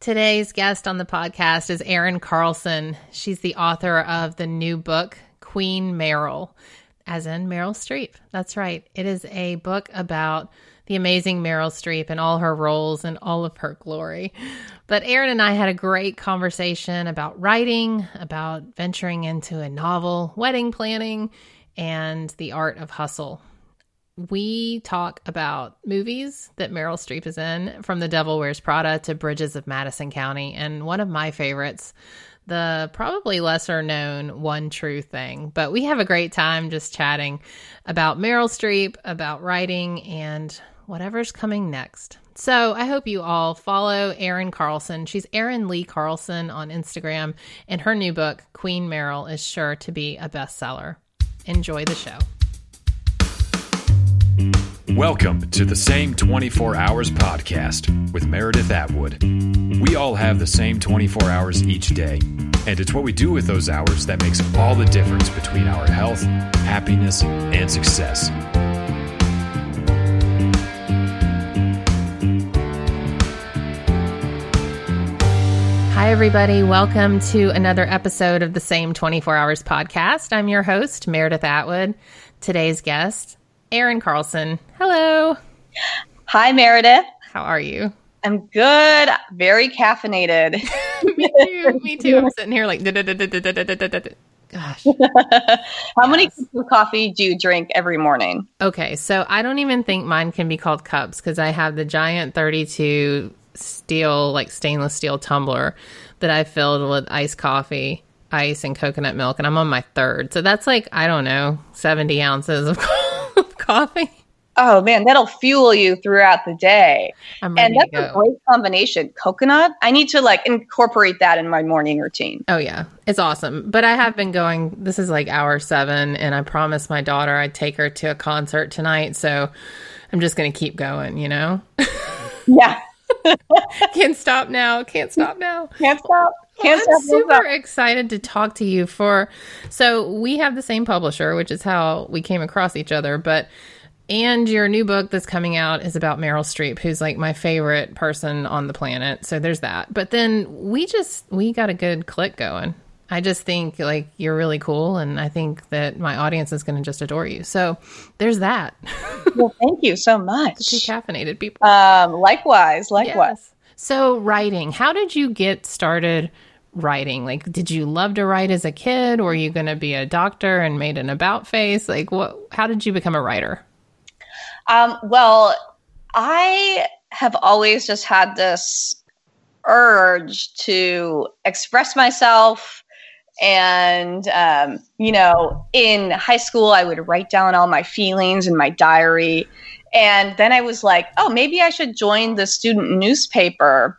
Today's guest on the podcast is Erin Carlson. She's the author of the new book, Queen Meryl, as in Meryl Streep. That's right. It is a book about the amazing Meryl Streep and all her roles and all of her glory. But Erin and I had a great conversation about writing, about venturing into a novel, wedding planning, and the art of hustle we talk about movies that Meryl Streep is in, from The Devil Wears Prada to Bridges of Madison County. And one of my favorites, the probably lesser known One True Thing. But we have a great time just chatting about Meryl Streep, about writing, and whatever's coming next. So I hope you all follow Erin Carlson. She's Erin Leigh Carlson on Instagram, and her new book, Queen Meryl, is sure to be a bestseller. Enjoy the show. Welcome to the Same 24 Hours podcast with Meredith Atwood. We all have the same 24 hours each day, and it's what we do with those hours that makes all the difference between our health, happiness, and success. Hi, everybody. Welcome to another episode of the Same 24 Hours podcast. I'm your host, Meredith Atwood. Today's guest, Erin Carlson. Hello. Hi, Meredith. How are you? I'm good. Very caffeinated. me too. Me too. I'm sitting here like. Gosh. How many cups of coffee do you drink every morning? Okay, so I don't even think mine can be called cups because I have the giant 32 steel, like stainless steel tumbler that I filled with iced coffee, ice, and coconut milk, and I'm on my third. So that's like I don't know, 70 ounces of coffee. Oh man, that'll fuel you throughout the day. And that's to a great combination. Coconut. I need to like incorporate that in my morning routine. Oh yeah, it's awesome. But I have been going. This is like hour seven, and I promised my daughter I'd take her to a concert tonight. So I'm just gonna keep going. You know, Yeah. can't stop now. Can't stop now. Can't stop. Can't I'm super excited to talk to you for. So we have the same publisher, which is how we came across each other. But and your new book that's coming out is about Meryl Streep, who's like my favorite person on the planet. So there's that. But then we just we got a good click going. I just think like you're really cool, and I think that my audience is going to just adore you. So there's that. Well, thank you so Two much. caffeinated people. Um, likewise, likewise. Yes. So, writing, how did you get started writing? Like, did you love to write as a kid? Were you going to be a doctor and made an about face? Like, what, how did you become a writer? Um, well, I have always just had this urge to express myself. And, um, you know, in high school, I would write down all my feelings in my diary. And then I was like, oh, maybe I should join the student newspaper.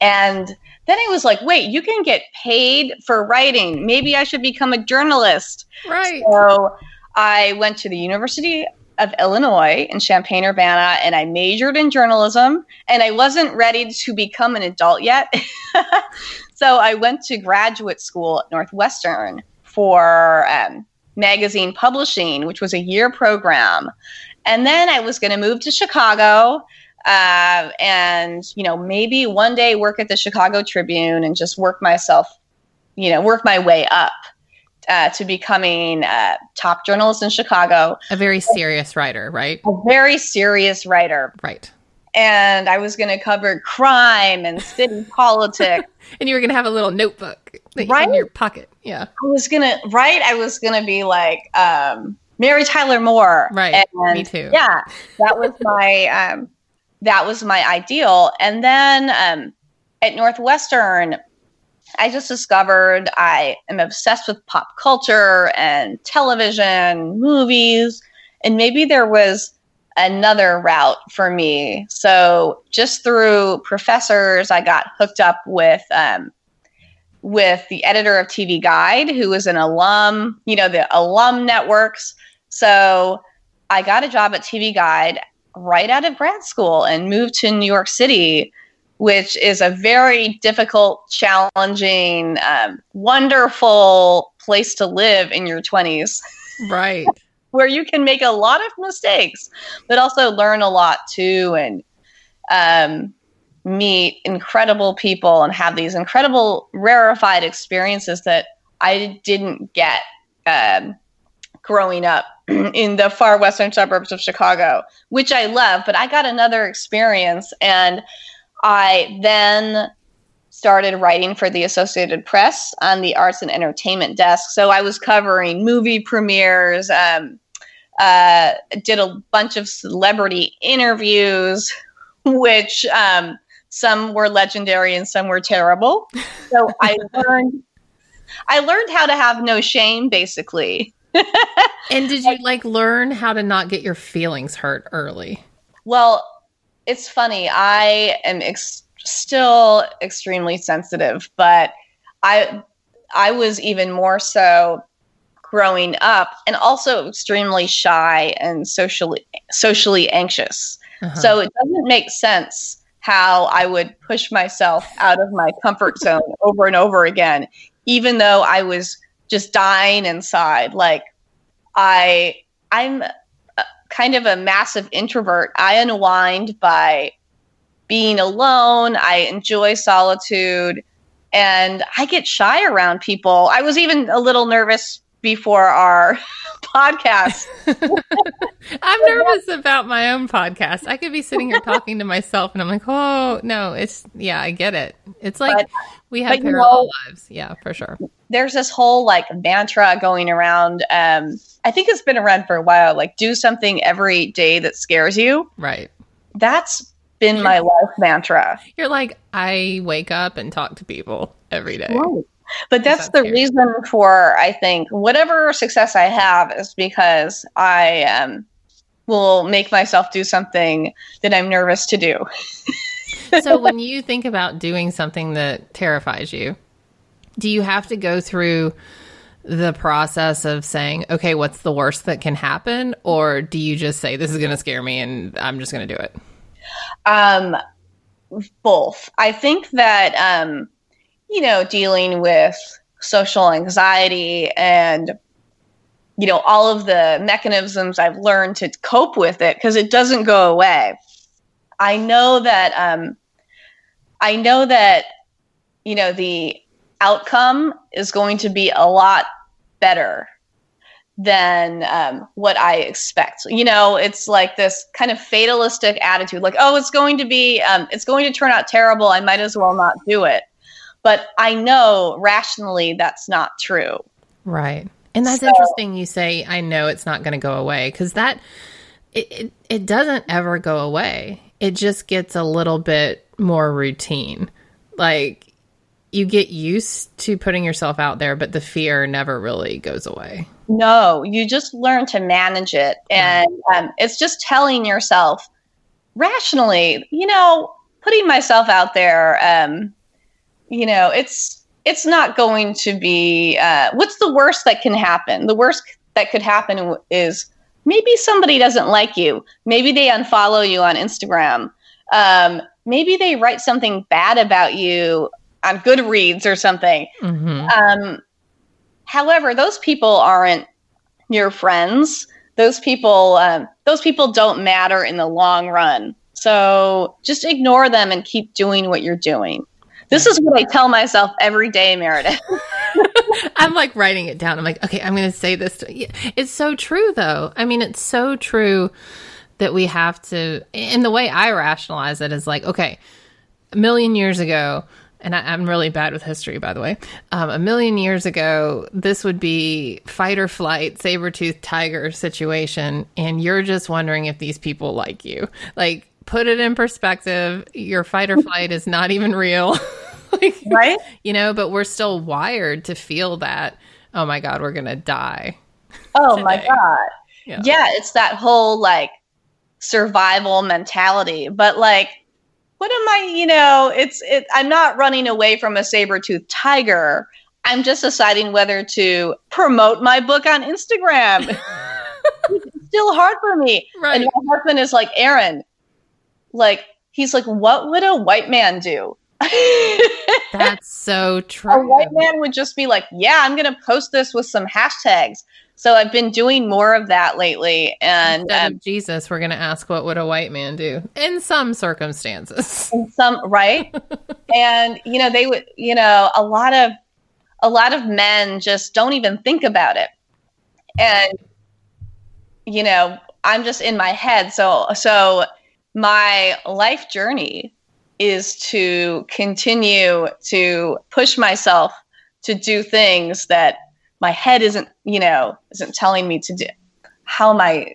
And then I was like, wait, you can get paid for writing. Maybe I should become a journalist. Right. So I went to the University of Illinois in Champaign Urbana and I majored in journalism and I wasn't ready to become an adult yet. so I went to graduate school at Northwestern for um, magazine publishing, which was a year program. And then I was going to move to Chicago uh, and, you know, maybe one day work at the Chicago Tribune and just work myself, you know, work my way up uh, to becoming a top journalist in Chicago, A very serious writer, right? a very serious writer. Right. And I was going to cover crime and city politics. And you were going to have a little notebook that you- in your pocket. Yeah. I was going to, right? I was going to be like um, Mary Tyler Moore. Right. And Me too. Yeah. That was my, um, that was my ideal. And then um, at Northwestern, I just discovered I am obsessed with pop culture and television, movies, and maybe there was another route for me. So just through professors, I got hooked up with um, with the editor of TV Guide, who was an alum, you know, the alum networks. So I got a job at TV Guide right out of grad school and moved to New York City which is a very difficult, challenging, um, wonderful place to live in your 20s, Right. where you can make a lot of mistakes, but also learn a lot too, and um, meet incredible people and have these incredible rarefied experiences that I didn't get um, growing up in the far western suburbs of Chicago, which I love. But I got another experience, and I then started writing for the Associated Press on the arts and entertainment desk. So I was covering movie premieres. Um, uh, did a bunch of celebrity interviews, which um, some were legendary and some were terrible. So I learned I learned how to have no shame basically. And did you like learn how to not get your feelings hurt early? Well, it's funny. I am ex- still extremely sensitive, but I I was even more so growing up and also extremely shy and socially socially anxious. Uh-huh. So it doesn't make sense how I would push myself out of my comfort zone over and over again, even though I was just dying inside. Like I, I'm kind of a massive introvert. I unwind by being alone. I enjoy solitude and I get shy around people. I was even a little nervous before our podcast. I'm nervous about my own podcast. I could be sitting here talking to myself and I'm like, oh, no, it's, yeah, I get it. It's like but, we have parallel know, lives. Yeah, for sure. There's this whole like mantra going around. Um, I think it's been around for a while like, do something every day that scares you. Right. That's been my life mantra. You're like, I wake up and talk to people every day. Right. But that's the reason for I think whatever success I have is because I um, will make myself do something that I'm nervous to do. so when you think about doing something that terrifies you, do you have to go through the process of saying, okay, what's the worst that can happen? Or do you just say, this is going to scare me and I'm just going to do it? Um, both. I think that um, you know, dealing with social anxiety and you know all of the mechanisms I've learned to cope with it because it doesn't go away. I know that um, I know that you know the outcome is going to be a lot better than um, what I expect. You know, it's like this kind of fatalistic attitude, like, oh, it's going to be, um, it's going to turn out terrible. I might as well not do it. But I know rationally that's not true. Right. And that's so, interesting you say I know it's not going to go away cuz that it, it it doesn't ever go away. It just gets a little bit more routine. Like you get used to putting yourself out there, but the fear never really goes away. No, you just learn to manage it. And um, it's just telling yourself rationally, you know, putting myself out there, um, you know, it's it's not going to be uh, what's the worst that can happen? The worst that could happen is maybe somebody doesn't like you. Maybe they unfollow you on Instagram. Um, maybe they write something bad about you on Goodreads or something. Mm-hmm. Um, however, those people aren't your friends. Those people, um, those people don't matter in the long run. So just ignore them and keep doing what you're doing. This is what I tell myself every day, Meredith. I'm like writing it down. I'm like, okay, I'm going to say this. To, it's so true, though. I mean, it's so true that we have to. And the way I rationalize it is like, okay, a million years ago, and I, am really bad with history, by the way. Um, a million years ago, this would be fight or flight, saber tooth tiger situation, and you're just wondering if these people like you. Like, put it in perspective. Your fight or flight is not even real. like, right? You know, but we're still wired to feel that, oh my God, we're going to die. Oh today. my God. Yeah. yeah, it's that whole like survival mentality. But like, what am I, you know, it's, it, I'm not running away from a saber tooth tiger. I'm just deciding whether to promote my book on Instagram. it's still hard for me. Right. And my husband is like, Erin, like he's like, what would a white man do? That's so true. A white man would just be like, yeah, I'm going to post this with some hashtags. So I've been doing more of that lately. And um, Jesus, we're going to ask what would a white man do in some circumstances. in some right, and you know they would, you know, a lot of a lot of men just don't even think about it, and you know, I'm just in my head. So so my life journey is to continue to push myself to do things that my head isn't, you know, isn't telling me to do. How am I?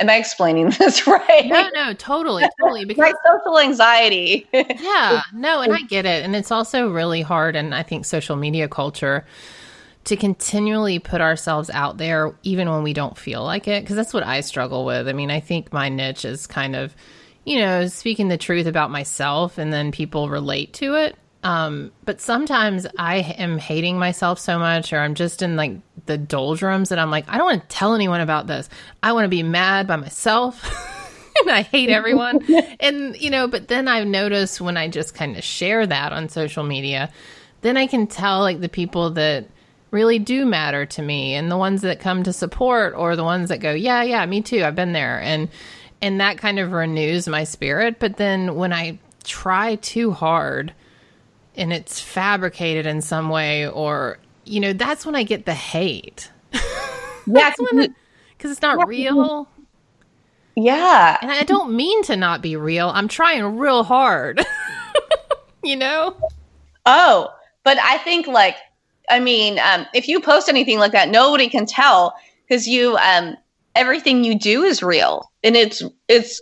Am I explaining this right? No, no, totally, totally. Because My social anxiety. yeah, no, and I get it. And it's also really hard, and I think social media culture to continually put ourselves out there, even when we don't feel like it, because that's what I struggle with. I mean, I think my niche is kind of, you know, speaking the truth about myself, and then people relate to it. Um, but sometimes I am hating myself so much, or I'm just in like the doldrums that I'm like, I don't want to tell anyone about this. I want to be mad by myself. and I hate everyone. and, you know, but then I've noticed when I just kind of share that on social media, then I can tell like the people that really do matter to me and the ones that come to support or the ones that go, yeah, yeah, me too. I've been there. And, and that kind of renews my spirit. But then when I try too hard, and it's fabricated in some way or you know that's when i get the hate. Yeah, because it's not real. Yeah. and i don't mean to not be real. I'm trying real hard you know? Oh, but I think like, I mean, um, if you post anything like that, nobody can tell because you, um, everything you do is real. And it's it's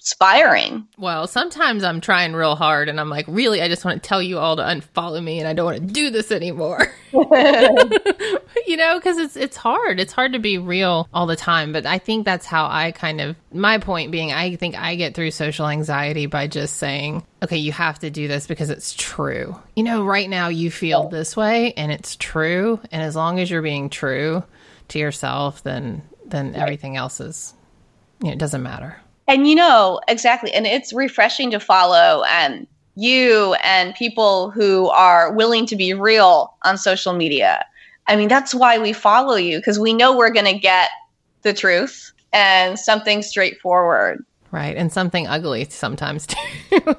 inspiring. well sometimes i'm trying real hard and i'm like really? I just want to tell you all to unfollow me and i don't want to do this anymore. You know because it's it's hard. It's hard to be real all the time but i think that's how i kind of my point being i think i get through social anxiety by just saying okay you have to do this because it's true. You know right now you feel this way and it's true. And as long as you're being true to yourself then then everything else is you know it doesn't matter And you know, exactly. And it's refreshing to follow um, you and people who are willing to be real on social media. I mean, that's why we follow you because we know we're going to get the truth and something straightforward. right and something ugly sometimes too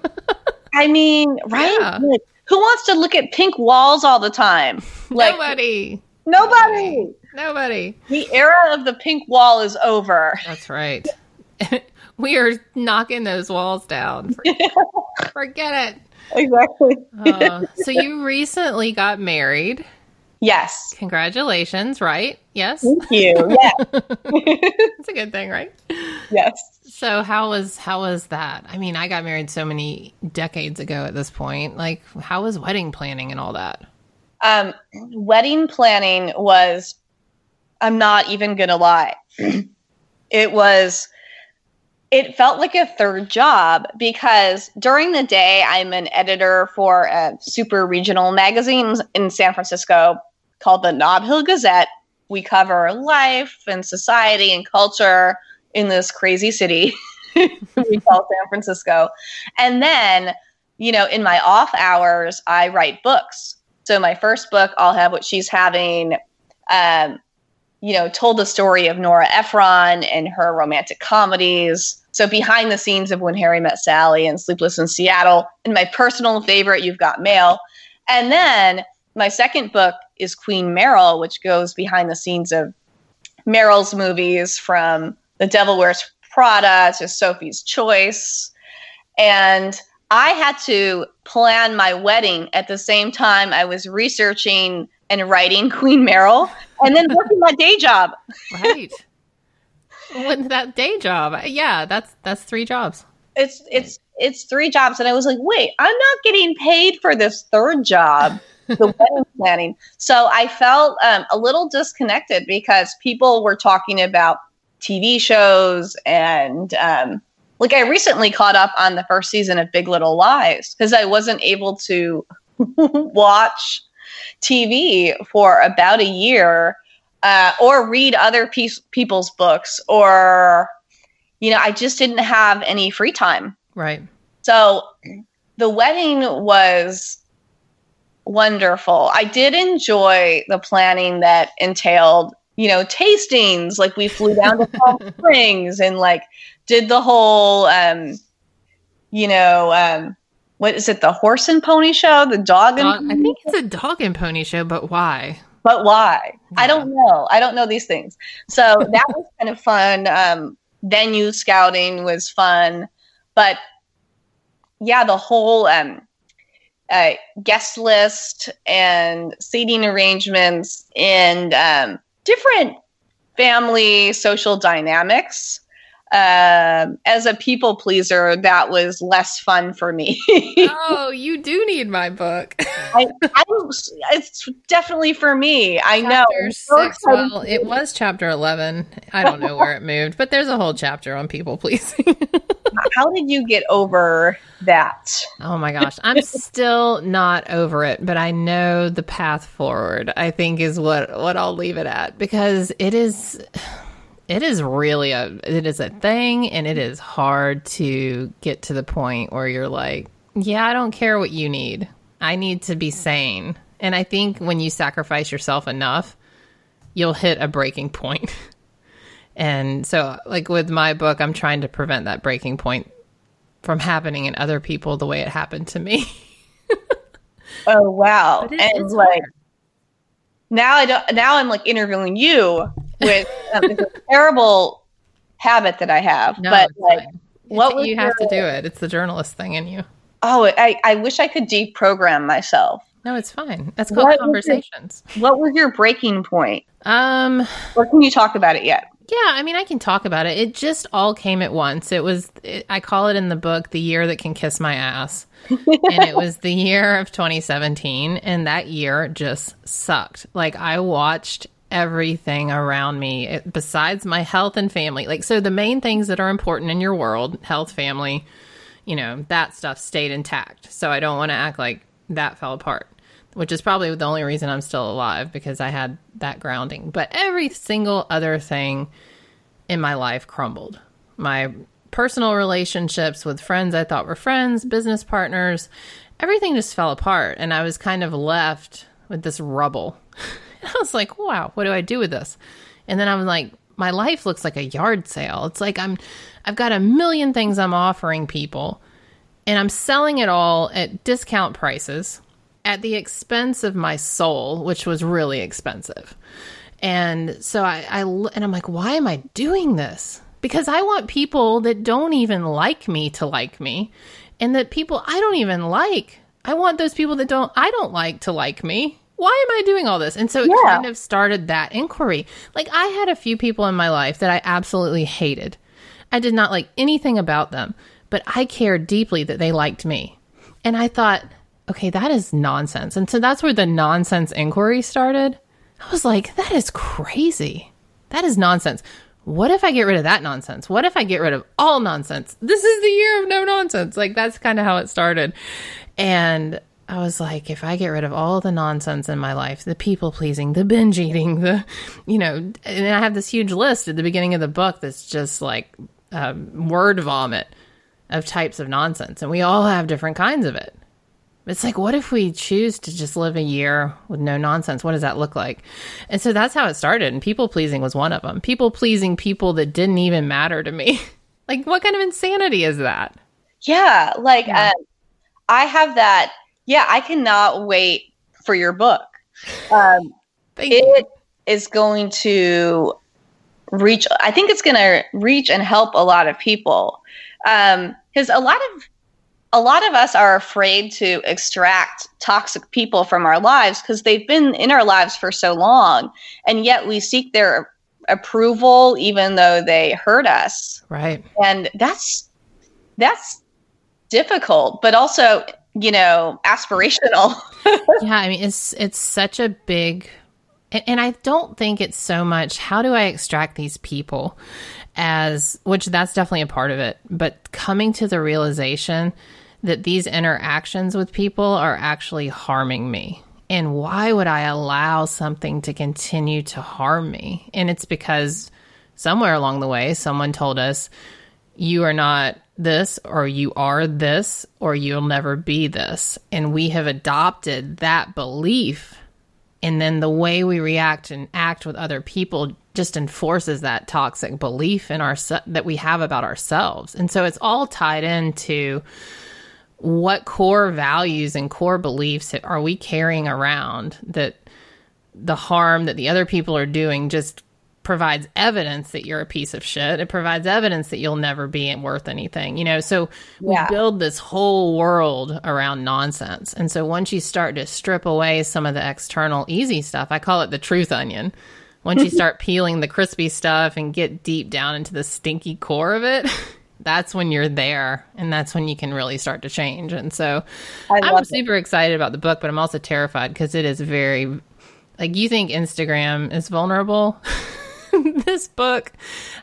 I mean, right? Yeah. Like, who wants to look at pink walls all the time? Like, nobody nobody. nobody The era of the pink wall is over. That's right. we are knocking those walls down. Forget it. Exactly. Uh, so you recently got married. Yes. Congratulations, right? Yes. Thank you. Yeah. It's a good thing, right? yes. So how was how was that? I mean, I got married so many decades ago at this point. Like how was wedding planning and all that? Um, wedding planning was, I'm not even going to lie. it was, it felt like a third job because during the day, I'm an editor for a super regional magazine in San Francisco called the Nob Hill Gazette. We cover life and society and culture in this crazy city we call San Francisco. And then, you know, in my off hours, I write books. So my first book, I'll have what she's having, um, you know, told the story of Nora Ephron and her romantic comedies. So behind the scenes of When Harry Met Sally and Sleepless in Seattle, and my personal favorite, You've Got Mail. And then my second book is Queen Meryl, which goes behind the scenes of Meryl's movies from The Devil Wears Prada to Sophie's Choice. And I had to plan my wedding at the same time I was researching and writing Queen Meryl and then working my day job. Right. With that day job. Yeah, that's that's three jobs. It's it's it's three jobs and I was like, "Wait, I'm not getting paid for this third job." the wedding planning. So I felt um, a little disconnected because people were talking about TV shows and um, like I recently caught up on the first season of Big Little Lies because I wasn't able to watch TV for about a year uh, or read other piece, people's books or you know I just didn't have any free time. Right. So the wedding was wonderful. I did enjoy the planning that entailed you know, tastings. Like we flew down to Palm Springs and like did the whole, um, you know, um, what is it? The horse and pony show, the dog and Dog- I think it's a dog and pony show, but why? But why? I don't know. I don't know these things. So that was kind of fun. Um, venue scouting was fun, but yeah, the whole um, uh, guest list and seating arrangements and um, different family social dynamics. Um, as a people pleaser, that was less fun for me. oh, you do need my book. I, I, it's definitely for me. I know. Chapter I'm so Well, it was chapter eleven. I don't know where it moved, but there's a whole chapter on people pleasing. How did you get over that? oh my gosh, I'm still not over it, but I know the path forward. I think is what what I'll leave it at because it is. It is really a it is a thing and it is hard to get to the point where you're like, yeah, I don't care what you need. I need to be sane. And I think when you sacrifice yourself enough, you'll hit a breaking point. And so, like with my book, I'm trying to prevent that breaking point from happening in other people the way it happened to me. Oh wow! It- and it's like hard. now, I don't. Now I'm like interviewing you with um, it's a terrible habit that I have. No, but like, fine. what you have to do it. It's the journalist thing in you. oh, I I wish I could deprogram myself. No, it's fine. That's What called was conversations. What was your breaking point? Um, Or can you talk about it yet? Yeah, I mean, I can talk about it. It just all came at once. It was, it, I call it in the book, the year that can kiss my ass. and it was the year of 2017. And that year just sucked. Like, I watched everything around me it, besides my health and family. Like, so the main things that are important in your world health, family, you know, that stuff stayed intact. So I don't want to act like that fell apart, which is probably the only reason I'm still alive because I had that grounding. But every single other thing in my life crumbled. My personal relationships with friends I thought were friends, business partners, everything just fell apart. And I was kind of left with this rubble. I was like, wow, what do I do with this? And then I'm like, my life looks like a yard sale. It's like I'm I've got a million things I'm offering people and I'm selling it all at discount prices at the expense of my soul, which was really expensive. And so I, I and I'm like, why am I doing this? Because I want people that don't even like me to like me, and that people I don't even like. I want those people that don't I don't like to like me. Why am I doing all this? And so it Yeah. kind of started that inquiry. Like I had a few people in my life that I absolutely hated. I did not like anything about them, but I cared deeply that they liked me. And I thought, okay, that is nonsense. And so that's where the nonsense inquiry started. I was like, that is crazy. That is nonsense. What if I get rid of that nonsense? What if I get rid of all nonsense? This is the year of no nonsense. Like, that's kind of how it started. And I was like, if I get rid of all the nonsense in my life, the people pleasing, the binge eating, the, you know, and I have this huge list at the beginning of the book that's just like um, word vomit of types of nonsense. And we all have different kinds of it. It's like, what if we choose to just live a year with no nonsense? What does that look like? And so that's how it started. And people pleasing was one of them. People pleasing people that didn't even matter to me. like, what kind of insanity is that? Yeah, like Yeah. Um, I have that. Yeah, I cannot wait for your book. Um, Thank you. it is going to reach. I think it's going to reach and help a lot of people because a lot of a lot of us are afraid to extract toxic people from our lives because they've been in our lives for so long, and yet we seek their approval even though they hurt us Right. and that's that's difficult but also you know aspirational yeah, I mean it's it's such a big and, and I don't think it's so much how do I extract these people as which that's definitely a part of it, but coming to the realization that these interactions with people are actually harming me. And why would I allow something to continue to harm me? And it's because somewhere along the way someone told us you are not this or you are this or you'll never be this. And we have adopted that belief. And then the way we react and act with other people just enforces that toxic belief in our that we have about ourselves. And so it's all tied into what core values and core beliefs are we carrying around that the harm that the other people are doing just provides evidence that you're a piece of shit. It provides evidence that you'll never be worth anything, you know? So yeah. we build this whole world around nonsense. And so once you start to strip away some of the external easy stuff, I call it the truth onion. Once you start peeling the crispy stuff and get deep down into the stinky core of it, that's when you're there and that's when you can really start to change. And so I'm super excited about the book, but I'm also terrified because it is very like you think Instagram is vulnerable. this book.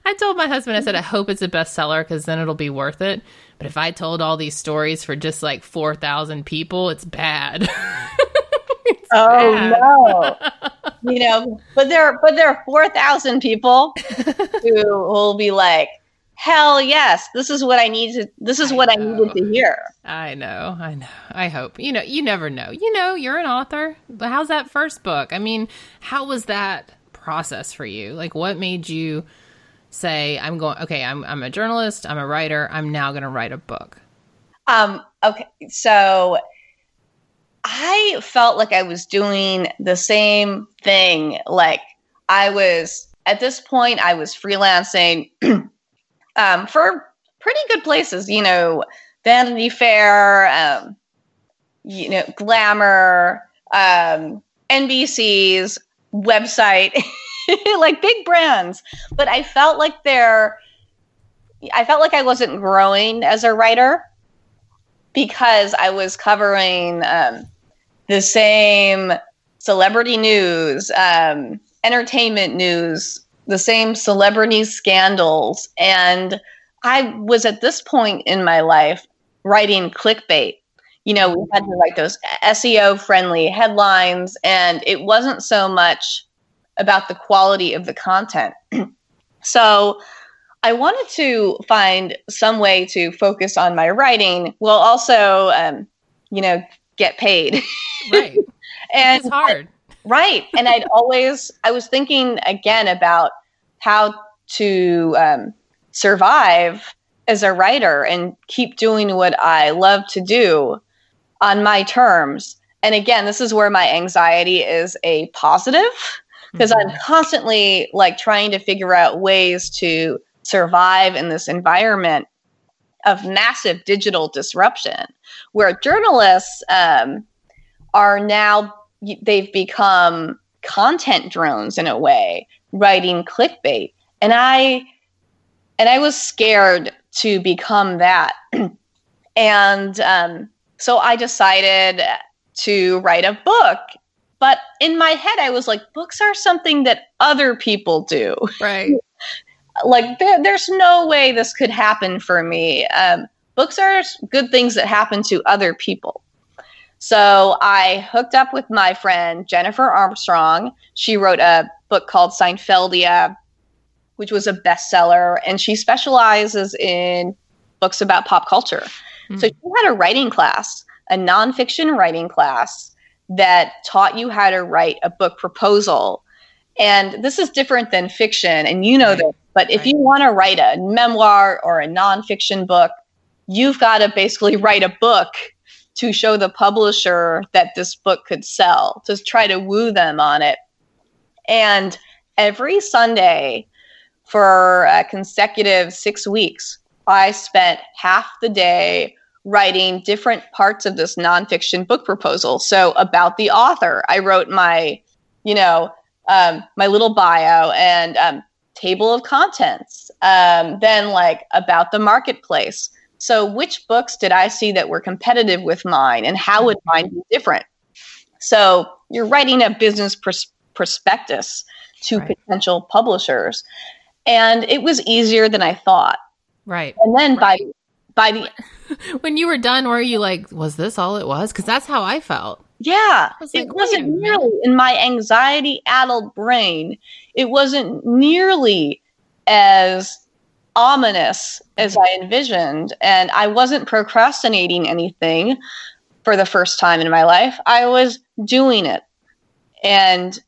I told my husband, I said, I hope it's a bestseller because then it'll be worth it. But if I told all these stories for just like 4,000 people, it's bad. it's oh, bad. no. you know, but there, but there are 4,000 people who will be like, hell yes this is what i need to this is I what know. i needed to hear i know i know i hope you know you never know you know you're an author but how's that first book i mean how was that process for you? Like, what made you say, "I'm going"? Okay, I'm I'm a journalist. I'm a writer. I'm now going to write a book. Um. Okay. So. I felt like I was doing the same thing. Like I was at this point, I was freelancing um, for pretty good places. You know, Vanity Fair, um, you know, Glamour, um, NBC's, website, like big brands. But I felt like they're, I felt like I wasn't growing as a writer because I was covering um, the same celebrity news, um, entertainment news, the same celebrity scandals. And I was at this point in my life writing clickbait you know, we had to write those SEO friendly headlines, and it wasn't so much about the quality of the content. so I wanted to find some way to focus on my writing while also, um, you know, get paid. Right. and it's hard. Right. And I'd always, I was thinking again about how to um, survive as a writer and keep doing what I love to do on my terms. And again, this is where my anxiety is a positive because mm-hmm. I'm constantly like trying to figure out ways to survive in this environment of massive digital disruption where journalists um, are now they've become content drones in a way writing clickbait and i and i was scared to become that and um, so I decided to write a book. But in my head, I was like, books are something that other people do. Right. like, there, there's no way this could happen for me. Um, books are good things that happen to other people. So I hooked up with my friend Jennifer Armstrong. She wrote a book called Seinfeldia, which was a bestseller, and she specializes in books about pop culture. Mm-hmm. So she had a writing class, a nonfiction writing class that taught you how to write a book proposal. And this is different than fiction, and you know right. this. But if right. you want to write a memoir or a nonfiction book, you've got to basically write a book to show the publisher that this book could sell, to try to woo them on it. And every Sunday for a consecutive six weeks, I spent half the day writing different parts of this nonfiction book proposal. So about the author, I wrote my, you know, um, my little bio and um, table of contents. Um, then like about the marketplace. So which books did I see that were competitive with mine, and how would mine be different? So you're writing a business pros- prospectus to right. potential publishers, and it was easier than I thought. Right. And then right. by by the when you were done, were you like, was this all it was? Because that's how I felt. Yeah, was like, it wasn't nearly in my anxiety addled brain. It wasn't nearly as ominous as I envisioned. And I wasn't procrastinating anything for the first time in my life. I was doing it. and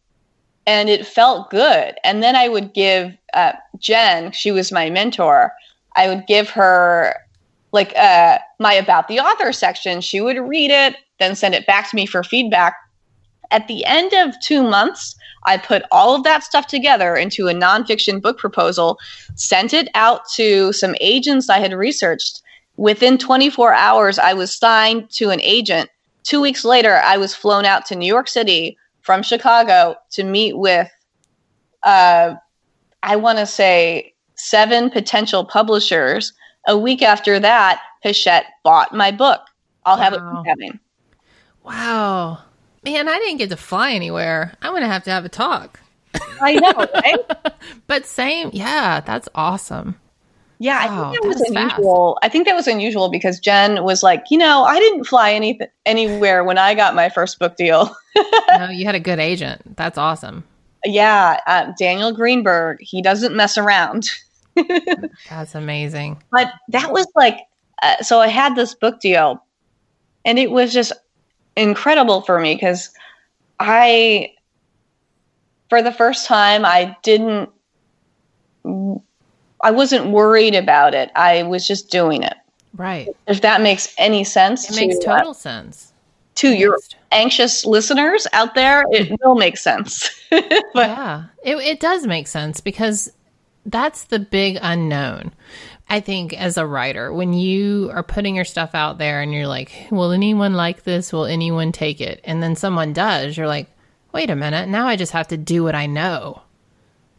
and it felt good. And then I would give uh, Jen, she was my mentor. I would give her like uh, my about the author section. She would read it, then send it back to me for feedback. At the end of two months, I put all of that stuff together into a nonfiction book proposal, sent it out to some agents I had researched. Within 24 hours, I was signed to an agent. Two weeks later, I was flown out to New York City from Chicago to meet with, uh, I want to say, seven potential publishers. A week after that, Hachette bought my book. I'll wow. have it having. Wow. Man, I didn't get to fly anywhere. I'm going to have to have a talk. I know, right? but same, yeah, that's awesome. Yeah, wow, I think that was unusual. Fast. I think that was unusual because Jen was like, you know, I didn't fly any anywhere when I got my first book deal. no, you had a good agent. That's awesome. Yeah, uh, Daniel Greenberg. He doesn't mess around. That's amazing. But that was like, uh, so I had this book deal, and it was just incredible for me because I, for the first time, I didn't, I wasn't worried about it. I was just doing it. Right. If that makes any sense. It to, makes uh, total uh, sense. To it your anxious listeners out there, it will make sense. but, yeah, it, it does make sense because that's the big unknown. I think as a writer, when you are putting your stuff out there and you're like, will anyone like this? Will anyone take it? And then someone does, you're like, wait a minute. Now I just have to do what I know.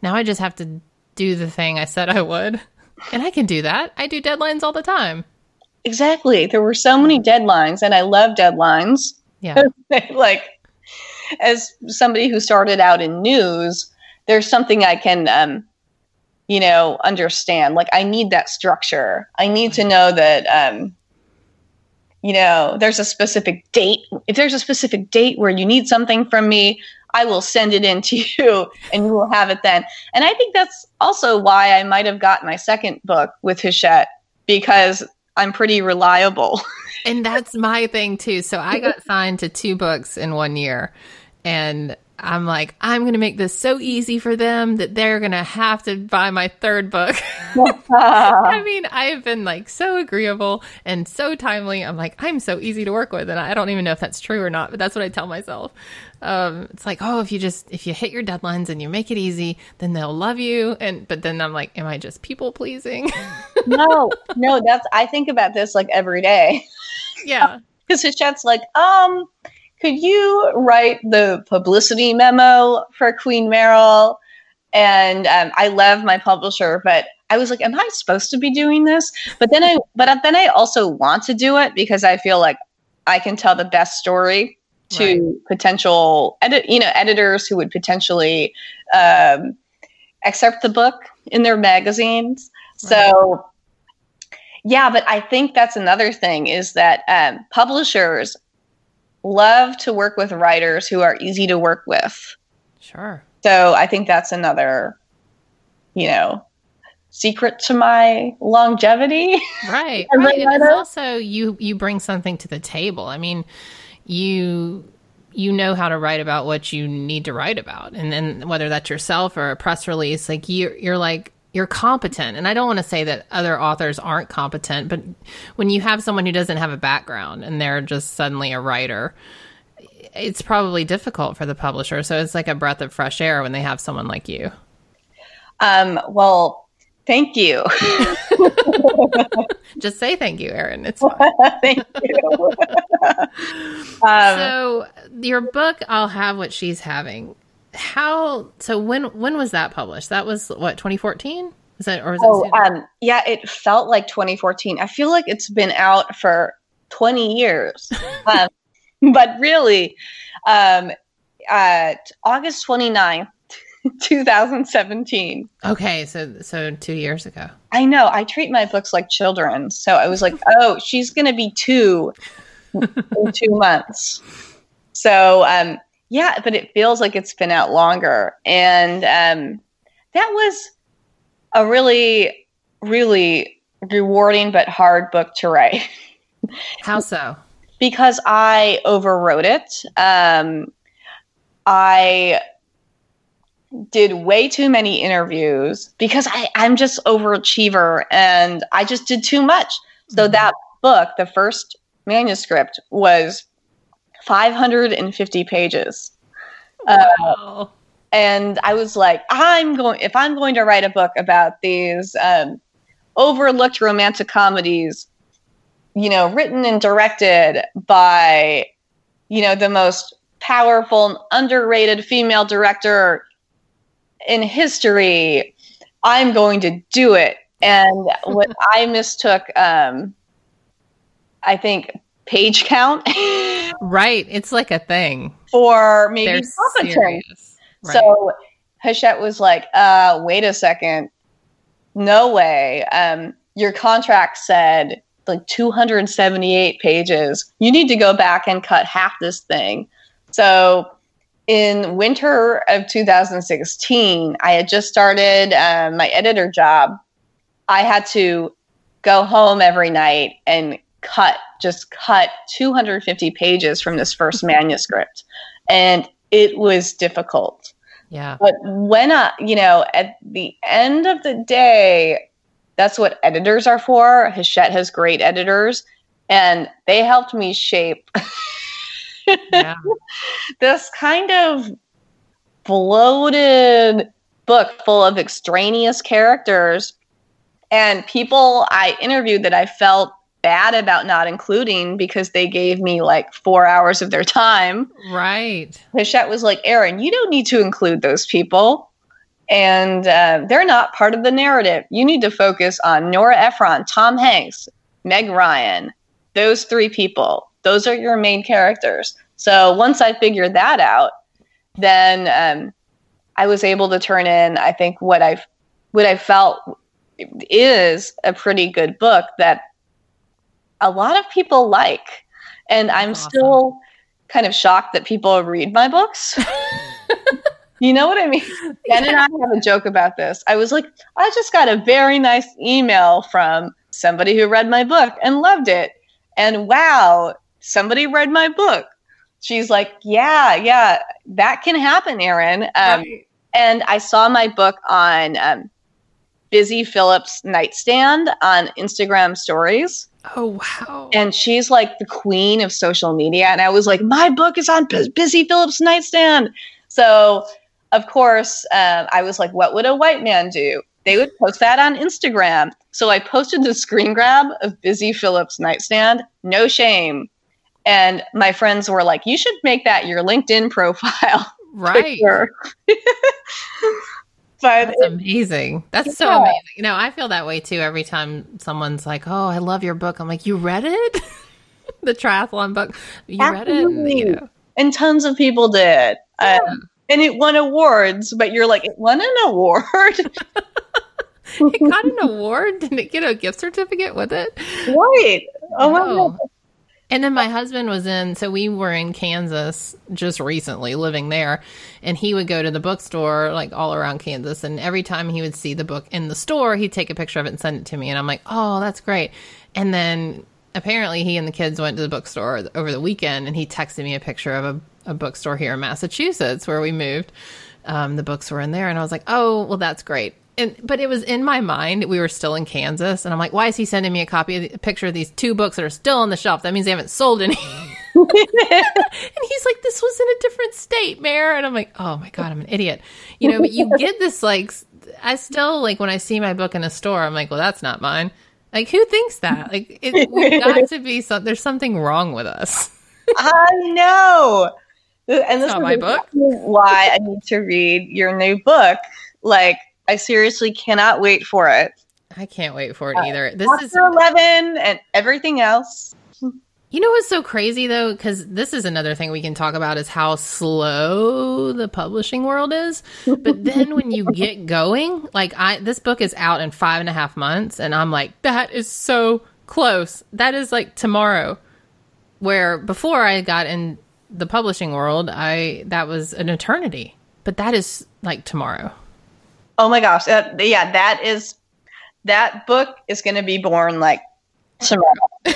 Now I just have to do the thing I said I would. And I can do that. I do deadlines all the time. Exactly. There were so many deadlines, and I love deadlines. Yeah. like, as somebody who started out in news, there's something I can um, you know, understand. Like I need that structure. I need to know that um you know, there's a specific date. If there's a specific date where you need something from me, I will send it in to you and you will have it then. And I think that's also why I might have got my second book with Hachette because I'm pretty reliable. and that's my thing too. So I got signed to two books in one year. And I'm like, I'm going to make this so easy for them that they're going to have to buy my third book. I mean, I've been like so agreeable and so timely. I'm like, I'm so easy to work with. And I don't even know if that's true or not, but that's what I tell myself. Um, it's like, oh, if you just, if you hit your deadlines and you make it easy, then they'll love you. And, but then I'm like, am I just people pleasing? no, no, that's, I think about this like every day. Yeah. Because Hachette's like, um, could you write the publicity memo for Queen Meryl? And um, I love my publisher, but I was like, am I supposed to be doing this? But then I, but then I also want to do it because I feel like I can tell the best story to right. potential edit, you know, editors who would potentially um, accept the book in their magazines. Right. So, yeah, but I think that's another thing is that um, publishers love to work with writers who are easy to work with. Sure. So I think that's another, you know, secret to my longevity. Right. right. And also you you bring something to the table. I mean, you you know how to write about what you need to write about. And then whether that's yourself or a press release, like you you're like you're competent. And I don't want to say that other authors aren't competent, but when you have someone who doesn't have a background and they're just suddenly a writer, it's probably difficult for the publisher. So it's like a breath of fresh air when they have someone like you. Um, well, thank you. just say thank you, Erin. It's fine. thank you. um, so your book, I'll have what she's having how so when when was that published? That was what 2014 is that or is oh, it um yeah it felt like 2014 i feel like it's been out for 20 years. Um, but really um at august 29th 2017 okay so so two years ago. I know i treat my books like children. So i was like oh she's gonna be two in two months. So um yeah, but it feels like it's been out longer. And um, that was a really, really rewarding but hard book to write. How so? because I overwrote it. Um, I did way too many interviews because I, I'm just overachiever and I just did too much. So Mm-hmm. that book, the first manuscript, was 550 pages. Uh, Oh. and I was like, I'm going if I'm going to write a book about these um, overlooked romantic comedies, you know, written and directed by, you know, the most powerful and underrated female director in history, I'm going to do it. And what I mistook, um, I think, page count Right. It's like a thing. for maybe serious. Right. So Hachette was like, uh, wait a second. No way. Um, your contract said like 278 pages. You need to go back and cut half this thing. So in winter of 2016, I had just started um, my editor job. I had to go home every night and cut, just cut 250 pages from this first manuscript. And it was difficult. yeah. But when I, you know, at the end of the day, that's what editors are for. Hachette has great editors, and they helped me shape Yeah. this kind of bloated book full of extraneous characters and people I interviewed that I felt bad about not including because they gave me like four hours of their time. Right. Hachette was like, Erin, you don't need to include those people. And uh, they're not part of the narrative. You need to focus on Nora Ephron, Tom Hanks, Meg Ryan, those three people. Those are your main characters. So once I figured that out, then um, I was able to turn in, I think, what I what I felt is a pretty good book that a lot of people like. And I'm Awesome. still kind of shocked that people read my books. you know what I mean? Jen and I have a joke about this. I was like, I just got a very nice email from somebody who read my book and loved it. And wow, somebody read my book. She's like, yeah, yeah, that can happen, Erin. Um, right. and I saw my book on um, Busy Phillips' nightstand on Instagram stories. Oh wow. And she's like the queen of social media. And I was like, my book is on Bu- Busy Phillips' nightstand. So, of course, um, I was like, what would a white man do? They would post that on Instagram. So I posted the screen grab of Busy Phillips' nightstand. No shame. And my friends were like, you should make that your LinkedIn profile. right. picture." but That's amazing. That's so Yeah. amazing. You know, I feel that way too every time someone's like, "Oh, I love your book." I'm like, "You read it?" the triathlon book. You read it? And, you know, and tons of people did. Um, and it won awards, but you're like, it won an award. it got an award. Didn't it get a gift certificate with it? right. Oh my God. And then my husband was in, so we were in Kansas just recently living there. And he would go to the bookstore like all around Kansas. And every time he would see the book in the store, he'd take a picture of it and send it to me. And I'm like, oh, that's great. And then apparently he and the kids went to the bookstore over the weekend and he texted me a picture of a, a bookstore here in Massachusetts where we moved. Um, the books were in there. And I was like, oh, well, that's great. And, but it was in my mind. We were still in Kansas, and I'm like, "Why is he sending me a copy of the, a picture of these two books that are still on the shelf? That means they haven't sold any." and he's like, "This was in a different state, Mayor." And I'm like, "Oh my god, I'm an idiot," you know. But you get this like, I still like when I see my book in a store, I'm like, "Well, that's not mine." Like, who thinks that? Like, it, we've got to be some. There's something wrong with us. I know. And this is my book. why I need to read your new book. Like, I seriously cannot wait for it. I can't wait for it uh, either. This is 11 and everything else. You know what's so crazy though? Because this is another thing we can talk about is how slow the publishing world is. But then when you get going, like I, this book is out in five and a half months, and I'm like, that is so close. That is like tomorrow. Where before I got in the publishing world, I that was an eternity. But that is like tomorrow. Oh my gosh. That, yeah, that is, that book is going to be born like tomorrow.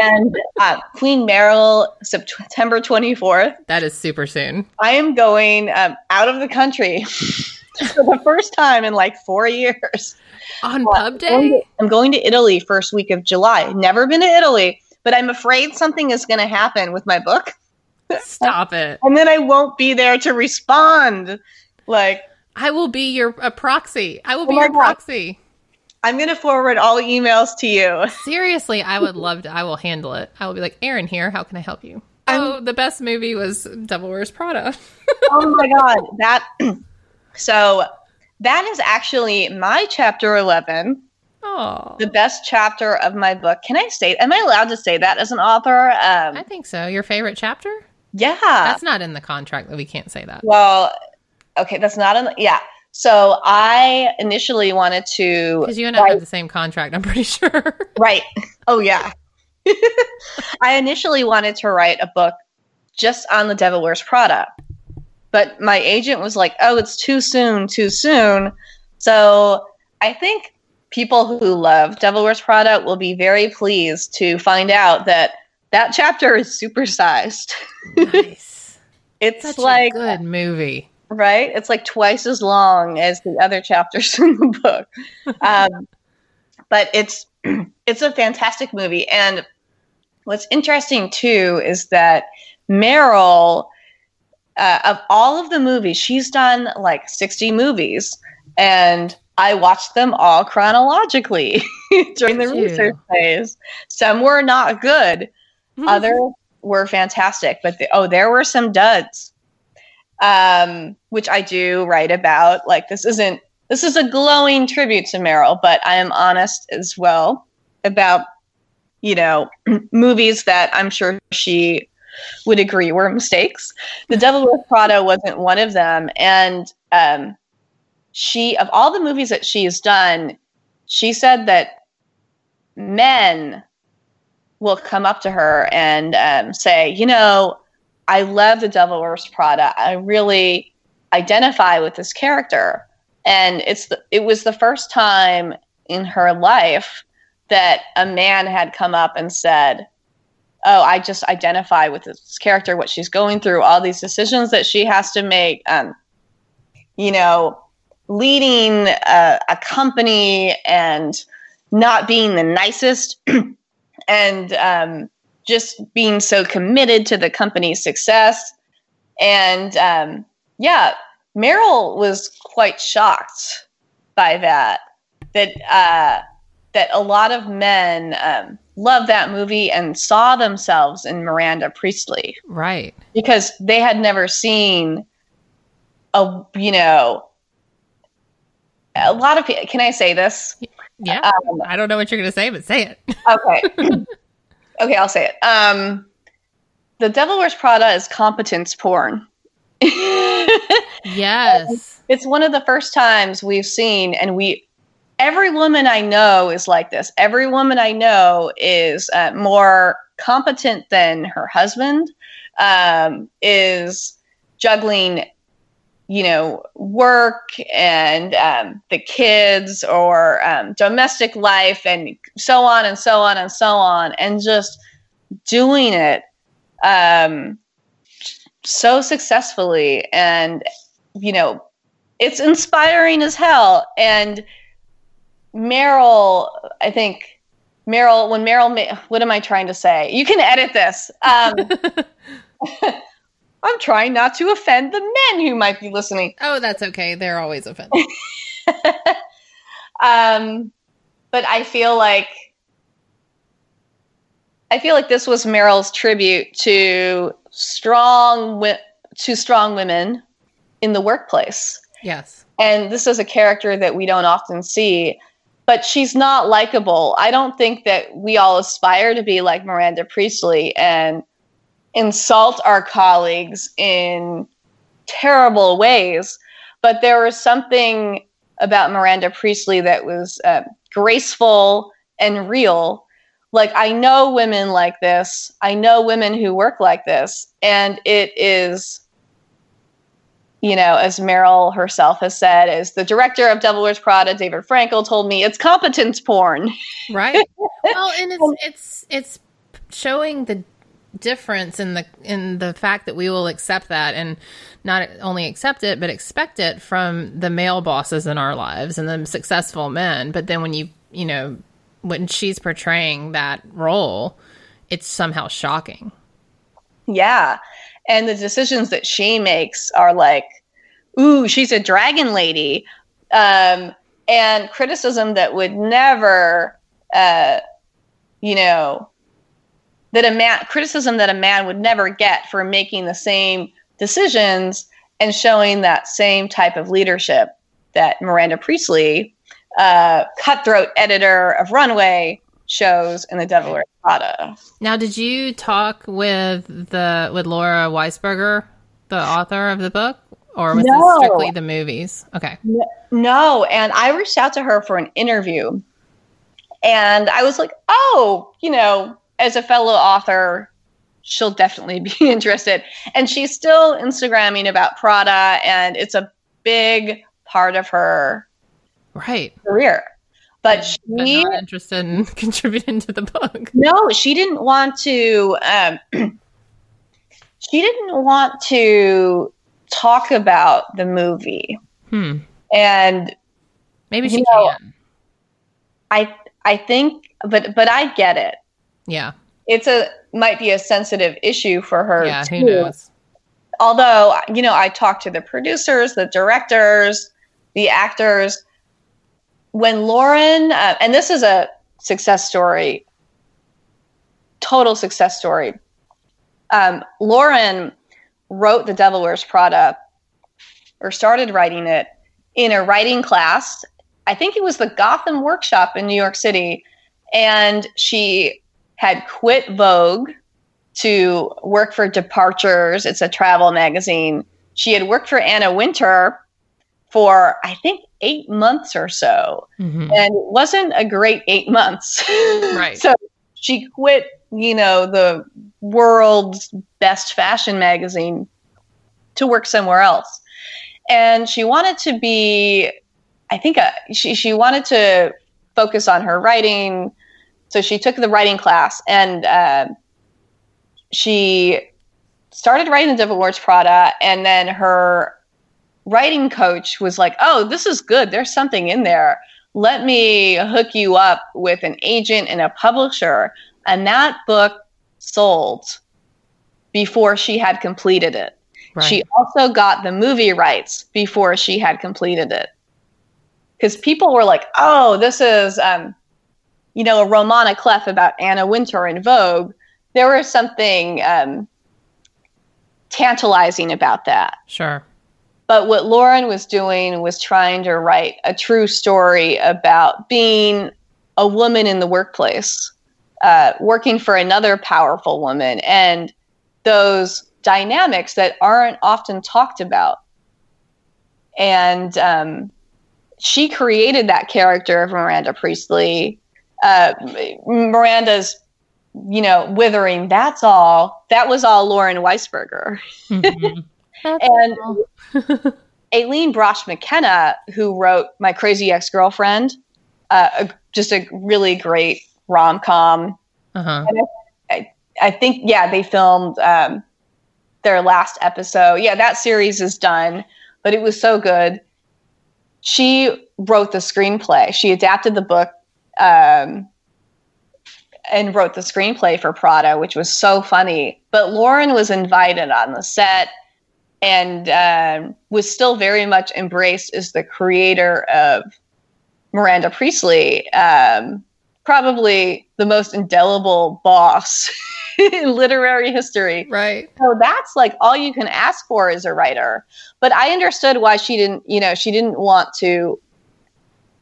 and uh, Queen Meryl, September 24th. That is super soon. I am going um, out of the country for the first time in like four years. On Uh, pub day? I'm going to Italy first week of July. Never been to Italy, but I'm afraid something is going to happen with my book. Stop it. And then I won't be there to respond. Like, I will be your a proxy. I will be Oh your God. proxy. I'm going to forward all emails to you. Seriously, I would love to. I will handle it. I will be like, Erin here. How can I help you? I'm- oh, the best movie was Devil Wears Prada. oh my god that so that is actually my chapter 11 Oh, the best chapter of my book can i say am i allowed to say that as an author I um think so. Your favorite chapter? yeah That's not in the contract that we can't say that. well okay that's not an yeah so i initially wanted to Because you and I have the same contract, I'm pretty sure. right oh yeah i initially wanted to write a book just on the devil wears prada but my agent was like oh it's too soon too soon so i think people who love devil wears prada will be very pleased to find out that that chapter is supersized nice. it's Such like a good movie. Right? It's like twice as long as the other chapters in the book. Um, but it's it's a fantastic movie, and what's interesting too is that Meryl, uh, of all of the movies, she's done like sixty movies, and I watched them all chronologically during the research phase. Some were not good, others were fantastic, but the, oh, there were some duds, um, which I do write about. Like this isn't this is a glowing tribute to Meryl, but I am honest as well about you know movies that I'm sure she would agree were mistakes. The Devil Wears Prada wasn't one of them, and um, she of all the movies that she's done, she said that men will come up to her and um, say, you know, I love the Devil Wears Prada. I really identify with this character, and it's the, it was the first time in her life that a man had come up and said, "Oh, I just identify with this character, what she's going through, all these decisions that she has to make." Um, you know, leading a, a company and not being the nicest and um, just being so committed to the company's success. And um, yeah, Meryl was quite shocked by that. That uh, that a lot of men um, loved that movie and saw themselves in Miranda Priestly Right. because they had never seen a you know a lot of people. Can I say this? Yeah. Um, I don't know what you're going to say, but say it. Okay. okay, I'll say it. Um, the Devil Wears Prada is competence porn. Yes. it's one of the first times we've seen, and we, every woman I know is like this. Every woman I know is uh, more competent than her husband, um, is juggling, you know, work and um, the kids or um, domestic life and so on and so on and so on, and just doing it um, so successfully. And you know it's inspiring as hell. And meryl i think meryl when meryl ma- what am i trying to say? You can edit this. Um, i'm trying not to offend the men who might be listening oh, that's okay. They're always offended. um, but I feel like I feel like this was Meryl's tribute to strong wi- to strong women in the workplace. Yes. And this is a character that we don't often see, but she's not likable. I don't think that we all aspire to be like Miranda Priestly and insult our colleagues in terrible ways. But there was something about Miranda Priestly that was uh, graceful and real. Like, I know women like this, I know women who work like this, and it is you know, as Meryl herself has said, as the director of Devil Wears Prada, David Frankel, told me, it's competence porn. Right. well, and it's it's it's showing the difference in the in the fact that we will accept that and not only accept it but expect it from the male bosses in our lives and the successful men but then when you you know when she's portraying that role it's somehow shocking Yeah. And the decisions that she makes are like, ooh, she's a dragon lady. Um, and criticism that would never, uh, you know, that a man, criticism that a man would never get for making the same decisions and showing that same type of leadership that Miranda Priestly, uh, cutthroat editor of Runway, shows in The Devil Wears Prada. now did you talk with the with laura weisberger the author of the book or was No. this strictly the movies okay No, and I reached out to her for an interview. And I was like, oh, you know, as a fellow author, she'll definitely be interested. And she's still Instagramming about Prada, and it's a big part of her right career. But but she, not interested in contributing to the book no, she didn't want to, um, she didn't want to talk about the movie. hmm And maybe she know, can I, I think, but, but I get it. Yeah. It's a might be a sensitive issue for her yeah too. who knows? Although you know i talked to the producers the directors the actors. When lauren uh, and this is a success story total success story. Um, lauren wrote the devil wears prada or started writing it in a writing class. I think it was the gotham workshop in new york city and she had quit vogue to work for Departures. It's a travel magazine. She had worked for Anna Wintour for, I think, eight months or so. hmm And it wasn't a great eight months. Right. so she quit, you know, the world's best fashion magazine to work somewhere else. And she wanted to be, I think, uh she, she wanted to focus on her writing. So she took the writing class and uh, she started writing the Devil Wears Prada. And then her writing coach was like, oh, this is good. There's something in there. Let me hook you up with an agent and a publisher. And that book sold before she had completed it. right She also got the movie rights before she had completed it. Because people were like, oh, this is, um, you know, a roman à clef about Anna Wintour in Vogue. There was something um, tantalizing about that. sure But what Lauren was doing was trying to write a true story about being a woman in the workplace, uh, working for another powerful woman, and those dynamics that aren't often talked about. And um, she created that character of Miranda Priestly. Uh, Miranda's, you know, withering. That's all. That was all Lauren Weisberger. Mhm. And. Aline Brosh McKenna, who wrote My Crazy Ex Girlfriend, uh, just a really great rom com. uh-huh I think, yeah, they filmed um, their last episode. Yeah, that series is done, but it was so good. She wrote the screenplay. She adapted the book um, and wrote the screenplay for Prada, which was so funny. But Lauren was invited on the set and um, was still very much embraced as the creator of Miranda Priestly. Um, probably the most indelible boss in literary history. right So that's like all you can ask for as a writer. But I understood why she didn't, you know, she didn't want to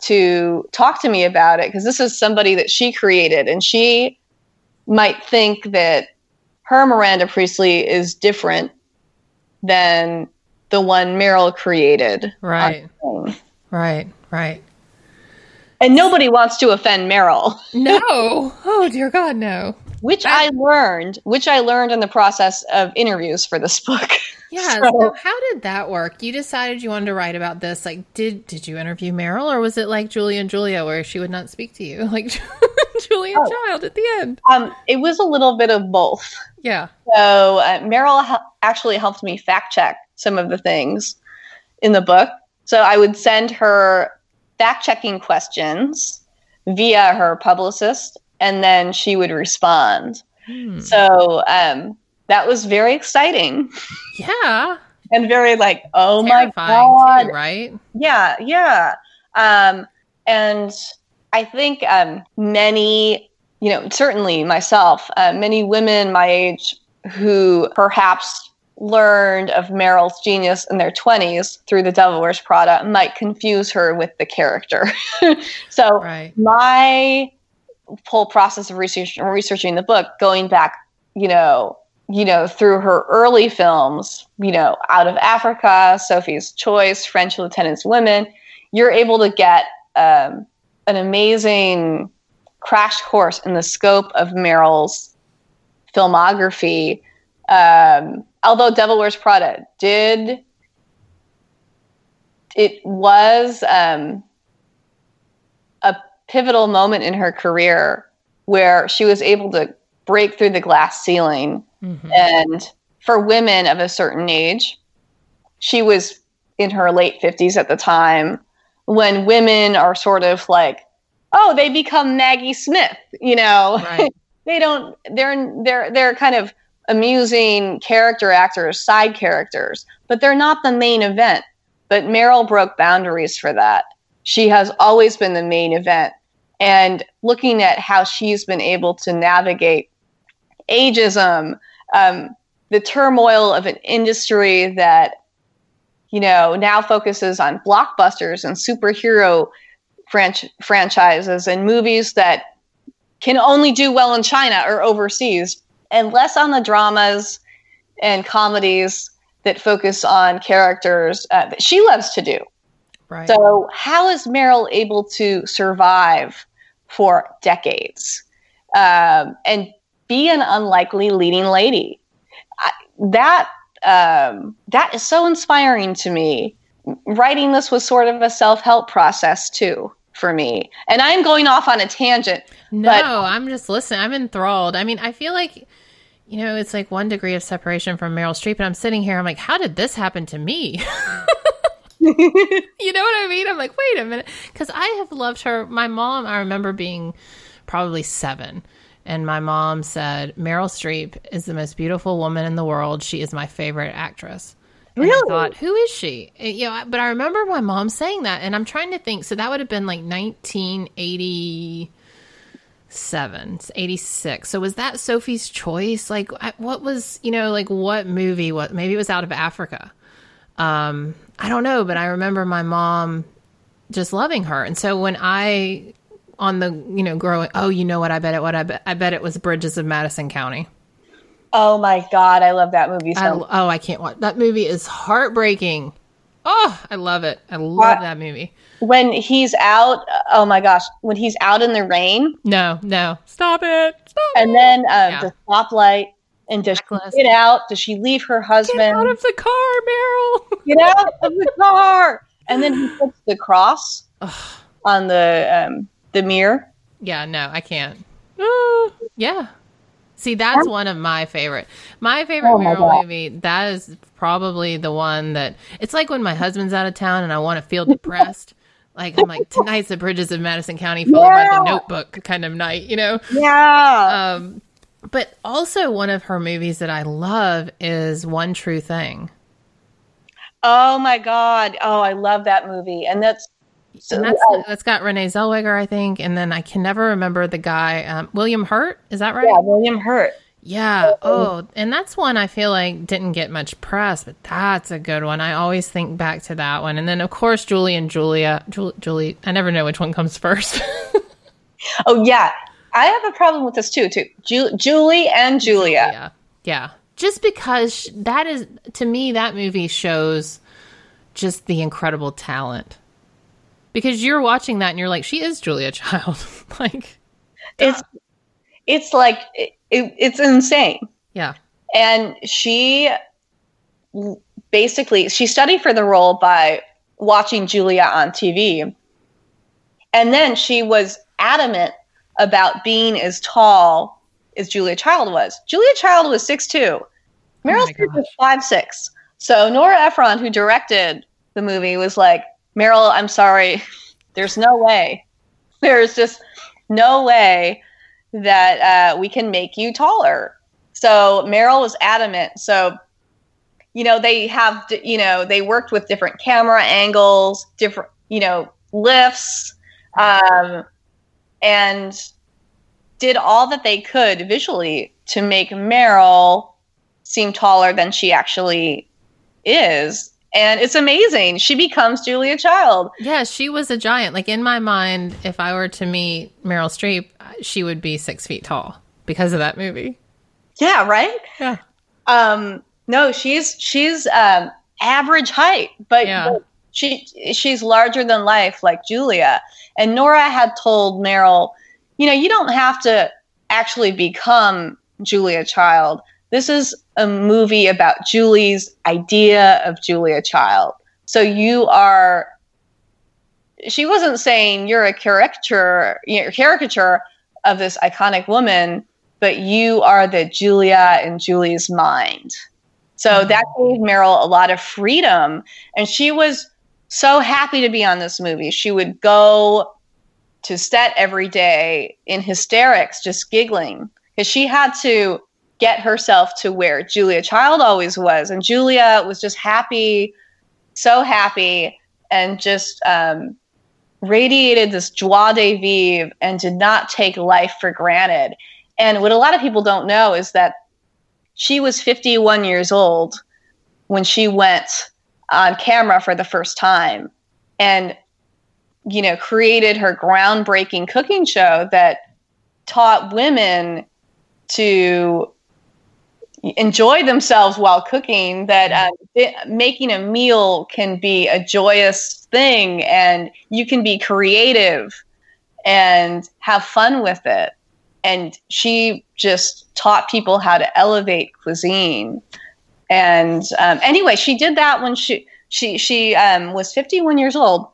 to talk to me about it because this is somebody that she created and she might think that her Miranda Priestly is different than the one Meryl created. right right right And nobody wants to offend Meryl. no oh dear god no which I learned, which I learned in the process of interviews for this book. Yeah. So- So how did that work? You decided you wanted to write about this. Like, did did you interview Meryl, or was it like Julia and Julia, where she would not speak to you? Like, Julia Oh. Child at the end. Um, it was a little bit of both. Yeah. So uh, Meryl hel- actually helped me fact check some of the things in the book. So I would send her fact checking questions via her publicist, and then she would respond. Hmm. So um, that was very exciting Yeah. and very like, oh my god, too, right? yeah, yeah. Um, and I think um, many, you know, certainly myself, uh, many women my age who perhaps learned of Meryl's genius in their 20s through The Devil Wears Prada might confuse her with the character. so Right. my whole process of research, researching the book, going back, you know, you know, through her early films, you know, Out of Africa, Sophie's Choice, French Lieutenant's Women, you're able to get um, an amazing crash course in the scope of Meryl's filmography. Um, although Devil Wears Prada did, it was um, a pivotal moment in her career where she was able to break through the glass ceiling Mhm. and for women of a certain age, she was in her late 50s at the time when women are sort of like, oh, they become Maggie Smith, you know. Right. they don't they're they're they're kind of amusing character actors, side characters, but they're not the main event. But Meryl broke boundaries for that. She has always been the main event. And looking at how she's been able to navigate ageism, um, the turmoil of an industry that, you know, now focuses on blockbusters and superhero franch- franchises and movies that can only do well in China or overseas, and less on the dramas and comedies that focus on characters uh, that she loves to do. Right. So, how is Meryl able to survive for decades um, and be an unlikely leading lady? I, that um, that is so inspiring to me. Writing this was sort of a self help process too for me, and I'm going off on a tangent. No, But- I'm just listening. I'm enthralled. I mean, I feel like, you know, it's like one degree of separation from Meryl Streep, and I'm sitting here. I'm like, how did this happen to me? you know what I mean? I'm like, wait a minute, because I have loved her. My mom, I remember being probably seven, and my mom said Meryl Streep is the most beautiful woman in the world. She is my favorite actress. And I Really? thought, who is she? And, You know, but I remember my mom saying that, and I'm trying to think. So that would have been like 1980 seven, 86. So was that Sophie's choice? Like, what was, you know, like what movie? What maybe it was out of Africa. Um, I don't know, but I remember my mom just loving her. And so when I, on the, you know, growing, oh, you know what? I bet it, what I bet, I bet it was Bridges of Madison County. Oh my god, I love that movie so I, oh, I can't watch that movie. Is heartbreaking. Oh, I love it. I love What? that movie. when he's out oh my gosh when he's out in the rain No, no, stop it. Stop and it. then um, Yeah. the stoplight and does she get out does she leave her husband? Get out of the car, Meryl. get out of the car and then he puts the cross on the um, the mirror Yeah, no, I can't. Uh, yeah. See, that's one of my favorite. My favorite Oh my Meryl God. movie. That is probably the one that it's like when my husband's out of town and I want to feel depressed. like I'm like tonight's the Bridges of Madison County followed by Yeah. the Notebook kind of night, you know. yeah Um, but also one of her movies that I love is One True Thing, oh my god oh i love that movie and that's and that's that's got Renee Zellweger, I think, and then I can never remember the guy, um, William Hurt. Is that right? yeah william hurt Yeah. Oh, and that's one I feel like didn't get much press, but that's a good one. I always think back to that one. And then, of course, Julie and Julia. Julie, Julie I never know which one comes first. oh yeah i have a problem with this too too Ju- julie and julia yeah. Yeah. Just because that is, to me, that movie shows just the incredible talent. Because you're watching that and you're like, she is Julia Child. like, it's it's like it, it, it's insane yeah. and she basically she studied for the role by watching Julia on TV, and then she was adamant about being as tall as Julia Child was. Julia Child was six two. Meryl Oh Streep was gosh. five six. So Nora Ephron, who directed the movie, was like, Meryl, I'm sorry. There's no way. There's just no way that uh, we can make you taller. So Meryl was adamant. So, you know, they have, you know, they worked with different camera angles, different, you know, lifts, um, and did all that they could visually to make Meryl seem taller than she actually is. And it's amazing. She becomes Julia Child. Yeah, she was a giant. Like in my mind, if I were to meet Meryl Streep, she would be six feet tall because of that movie. Yeah, right? Yeah. Um, no, she's she's um, average height, but, Yeah. but she she's larger than life, like Julia. And Nora had told Meryl, you know, you don't have to actually become Julia Child. This is a movie about Julie's idea of Julia Child. So you are. She wasn't saying you're a caricature, you're a caricature of this iconic woman but you are the Julia in Julie's mind. So that gave Meryl a lot of freedom. And she was so happy to be on this movie. She would go to set every day in hysterics, just giggling, because she had to get herself to where Julia Child always was. And Julia was just happy, so happy, and just um, radiated this joie de vivre and did not take life for granted. And what a lot of people don't know is that she was 51 years old when she went on camera for the first time and you know created her groundbreaking cooking show that taught women to enjoy themselves while cooking that um, it- making a meal can be a joyous thing and you can be creative and have fun with it and she just taught people how to elevate cuisine. And um, anyway, she did that when she she she um, was 51 years old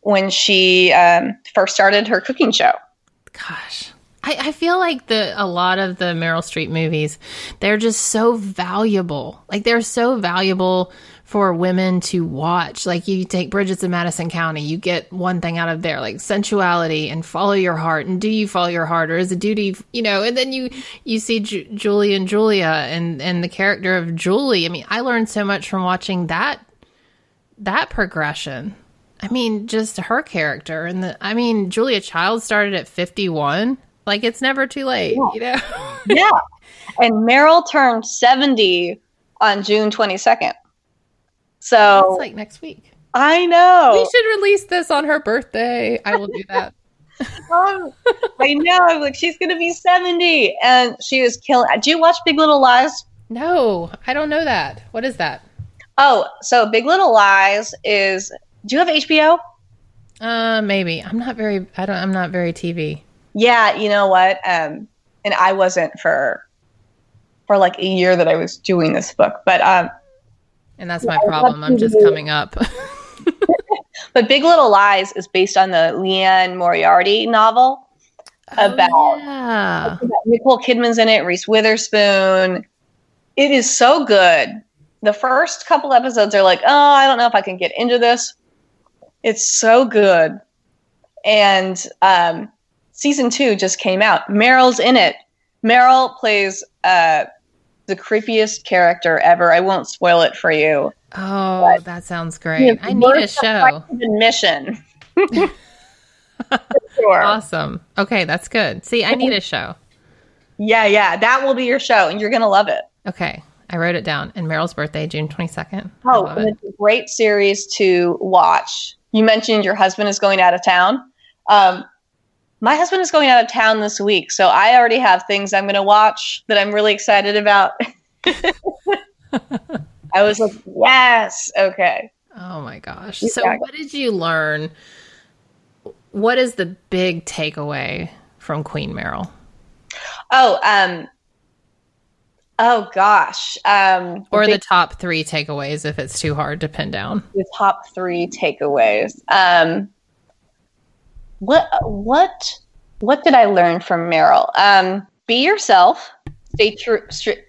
when she um, first started her cooking show. Gosh. I, I feel like the a lot of the Meryl Streep movies, they're just so valuable. Like they're so valuable for women to watch. Like you take Bridges in Madison County, you get one thing out of there, like sensuality and follow your heart. And do you follow your heart, or is it duty? You know. And then you you see Ju- Julie and Julia, and and the character of Julie. I mean, I learned so much from watching that that progression. I mean, just her character and the. I mean, Julia Child started at fifty one. Like it's never too late, you know. yeah, and Meryl turned 70 on June 22nd. So It's like next week. I know. We should release this on her birthday. I will do that. Um, I know. I'm like, she's going to be 70. And she was killing. Do you watch Big Little Lies? no, I don't know that. What is that? Oh, so Big Little Lies is. Do you have HBO? Uh, maybe. I'm not very. I don't. I'm not very TV. Yeah, you know what? Um, and I wasn't for for like a year that I was doing this book, but um, And that's my problem. I'm just coming up. but Big Little Lies is based on the Liane Moriarty novel about, Oh, yeah. about Nicole Kidman's in it, Reese Witherspoon. It is so good. The first couple episodes are like, oh, I don't know if I can get into this. It's so good. And um, season two just came out. Meryl's in it. Meryl plays uh, the creepiest character ever. I won't spoil it for you. Oh, that sounds great. I need a show. Admission. sure. Awesome. Okay, that's good. See, I need a show. Yeah, yeah. That will be your show, and you're going to love it. Okay, I wrote it down. And Meryl's birthday, June 22nd. Oh, it's a great series to watch. You mentioned your husband is going out of town. Um, my husband is going out of town this week, so I already have things I'm going to watch that I'm really excited about. I was like, yes, okay. Oh my gosh. So, what did you learn? What is the big takeaway from Queen Meryl? Oh, um, oh gosh, um, Or big- the top three takeaways if it's too hard to pin down? the top three takeaways. Um, what what what did I learn from Meryl? Um, be yourself. Stay true.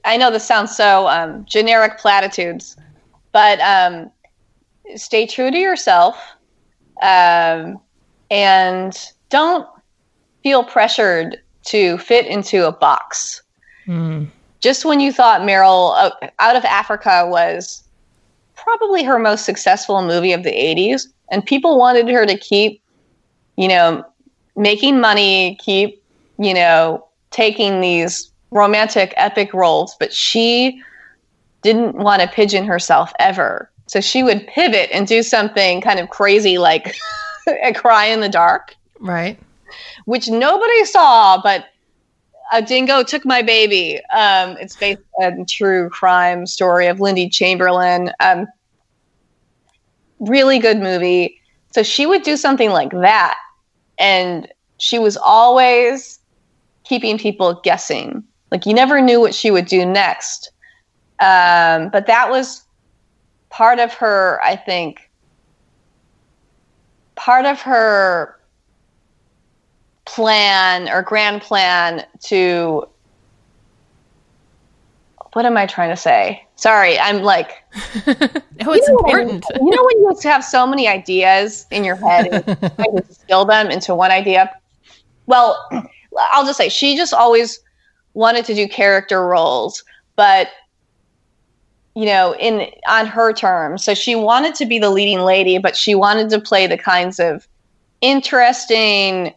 I know this sounds so um, generic platitudes, but um, stay true to yourself, um, and don't feel pressured to fit into a box. Just when you thought Meryl uh, Out of Africa was probably her most successful movie of the 80s, and people wanted her to keep, you know, making money, keep, you know, taking these romantic epic roles, but she didn't want to pigeon herself ever. So she would pivot and do something kind of crazy like a cry in the dark, Right. which nobody saw, but a dingo took my baby. Um, it's based on a true crime story of Lindy Chamberlain. Um, really good movie. So she would do something like that. And she was always keeping people guessing. Like you never knew what she would do next. Um, but that was part of her, I think, part of her plan or grand plan to what am I trying to say? Sorry, I'm like Oh, it's you know, when- important. you know when you have so many ideas in your head and you try to distill them into one idea? Well, I'll just say she just always wanted to do character roles, but you know, in on her terms. So she wanted to be the leading lady, but she wanted to play the kinds of interesting,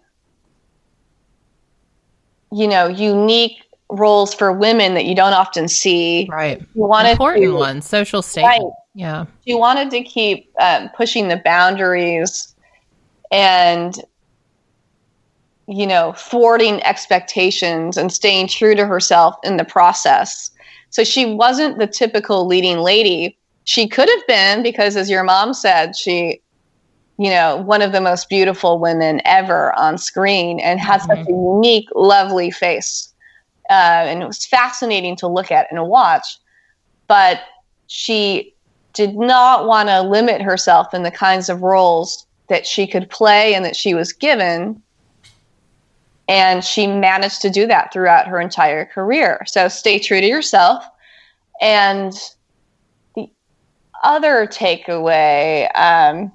you know, unique roles for women that you don't often see. Right. You wanted Important to, one. Social statement. Right. Yeah. she wanted to keep um, pushing the boundaries and you know thwarting expectations and staying true to herself in the process. So she wasn't the typical leading lady. She could have been because as your mom said she you know one of the most beautiful women ever on screen and had such a unique lovely face. Uh, and it was fascinating to look at and watch. But she did not want to limit herself in the kinds of roles that she could play and that she was given. And she managed to do that throughout her entire career. So stay true to yourself. And the other takeaway um,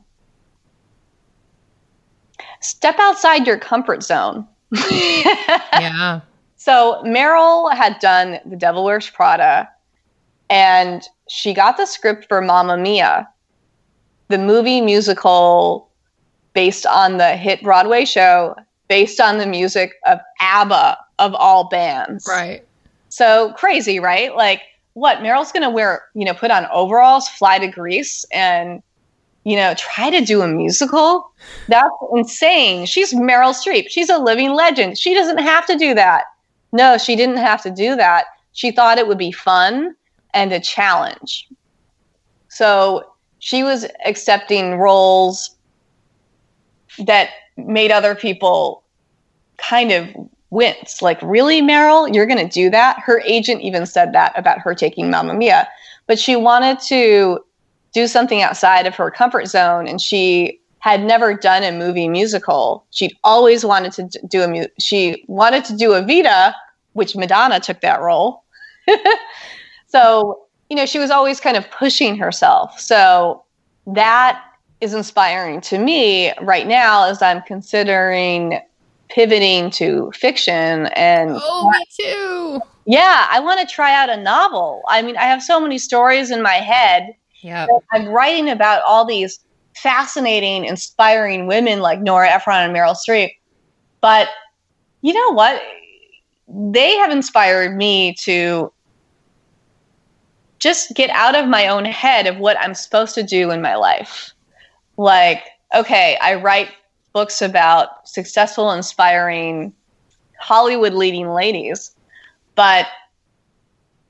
step outside your comfort zone. Yeah. So Meryl had done The Devil Wears Prada, and she got the script for Mamma Mia, the movie musical based on the hit Broadway show, based on the music of ABBA of all bands. Right. So crazy, right? Like, what? Meryl's gonna wear, you know, put on overalls, fly to Greece, and you know, try to do a musical? That's insane. She's Meryl Streep. She's a living legend. She doesn't have to do that. No, she didn't have to do that. She thought it would be fun and a challenge. So she was accepting roles that made other people kind of wince. Like, really, Meryl, you're going to do that? Her agent even said that about her taking Mamma Mia. But she wanted to do something outside of her comfort zone, and she had never done a movie musical. She'd always wanted to do a mu- she wanted to do Evita, which Madonna took that role. so, you know, she was always kind of pushing herself. So that is inspiring to me right now as I'm considering pivoting to fiction and Oh, me too. yeah, I want to try out a novel. I mean, I have so many stories in my head. Yeah. I'm writing about all these fascinating, inspiring women like Nora Ephron and Meryl Streep. But you know what? They have inspired me to just get out of my own head of what I'm supposed to do in my life. Like, okay, I write books about successful, inspiring Hollywood leading ladies, but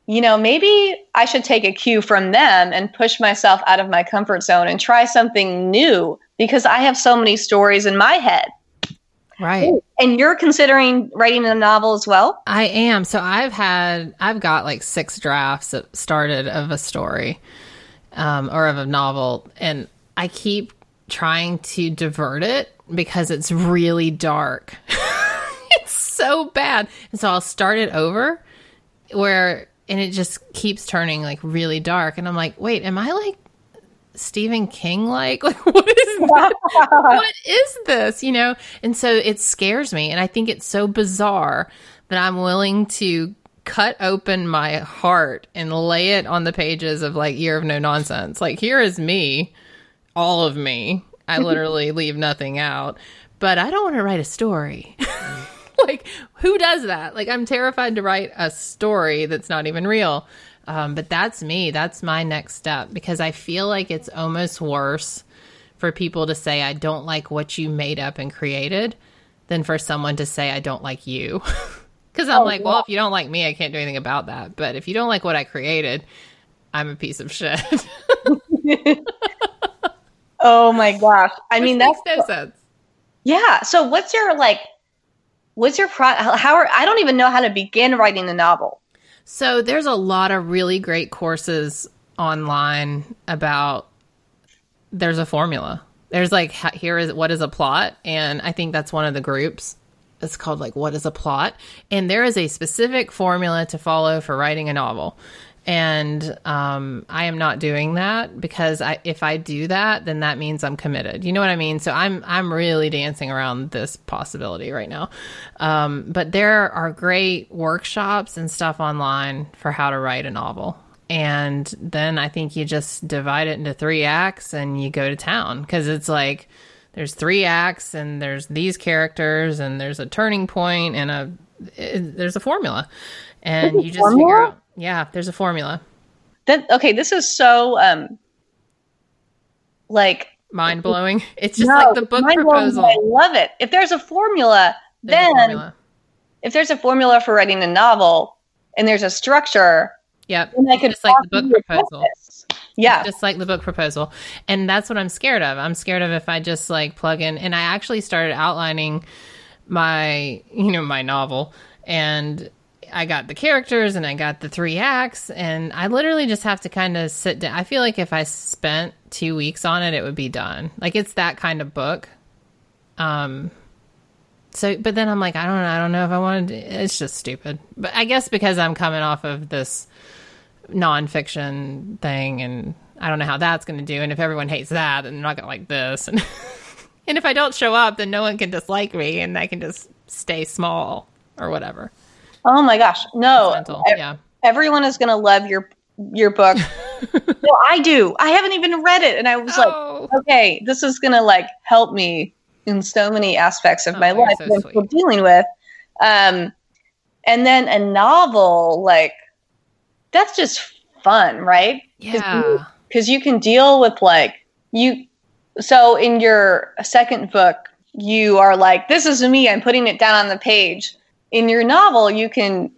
you know, maybe I should take a cue from them and push myself out of my comfort zone and try something new because I have so many stories in my head. Right. And you're considering writing a novel as well? I am. So I've had, I've got like six drafts that started of a story um, or of a novel. And I keep trying to divert it because it's really dark. It's so bad. And so I'll start it over where and it just keeps turning like really dark and I'm like, "Wait, am I like Stephen King like? Like what is this? what is this? You know? And so it scares me and I think it's so bizarre that I'm willing to cut open my heart and lay it on the pages of like Year of No Nonsense. Like here is me, all of me. I literally leave nothing out. But I don't want to write a story. like who does that? Like I'm terrified to write a story that's not even real. Um, but that's me. That's my next step because I feel like it's almost worse for people to say, I don't like what you made up and created than for someone to say, I don't like you. Because I'm Oh, like, yeah. well, if you don't like me, I can't do anything about that. But if you don't like what I created, I'm a piece of shit. Oh my gosh. I mean, Which that's makes no sense. yeah. So what's your like what's your pro how are I don't even know how to begin writing a novel. So there's a lot of really great courses online about there's a formula. There's like here is what is a plot and I think that's one of the groups. It's called like what is a plot and there is a specific formula to follow for writing a novel. And um, I am not doing that because I, if I do that, then that means I'm committed. You know what I mean? So I'm I'm really dancing around this possibility right now. Um, but there are great workshops and stuff online for how to write a novel. And then I think you just divide it into three acts and you go to town because it's like there's three acts and there's these characters and there's a turning point and a it, there's a formula and you just figure formula? out yeah there's a formula. That okay, this is so um like mind blowing it's just no, like the book proposal I love it. If there's a formula, There's a then formula. if there's a formula for writing a novel and there's a structure, yep. then I could just like the book proposal. focus. Yeah. just like the book proposal. And that's what i'm scared of. I'm scared of if i just like plug in. And i actually started outlining my you know my novel. And i got the characters and i got the three acts and i literally just have to kind of sit down. I feel like if i spent two weeks on it it would be done. Like it's that kind of book. Um so but then i'm like i don't know i don't know if i wanted to, it's just stupid. But i guess because i'm coming off of this nonfiction thing and I don't know how that's going to do and if everyone hates that then I'm not going to like this. And and if I don't show up then no one can dislike me and I can just stay small or whatever. Oh my gosh. No. Mental. ev- Yeah. Everyone is going to love your your book. no, I do. I haven't even read it and I was Oh. like, okay, this is going to like help me in so many aspects of Oh, my life so that I'm dealing with. Um and then a novel like that's just fun, right? Yeah. because you can deal with like you so in your second book you are like this is me i'm putting it down on the page in your novel you can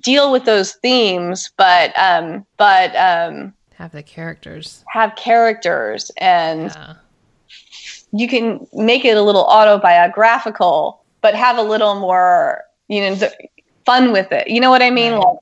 deal with those themes but um but um Have the characters. have characters and Yeah. you can make it a little autobiographical but have a little more you know fun with it you know what i mean Right. like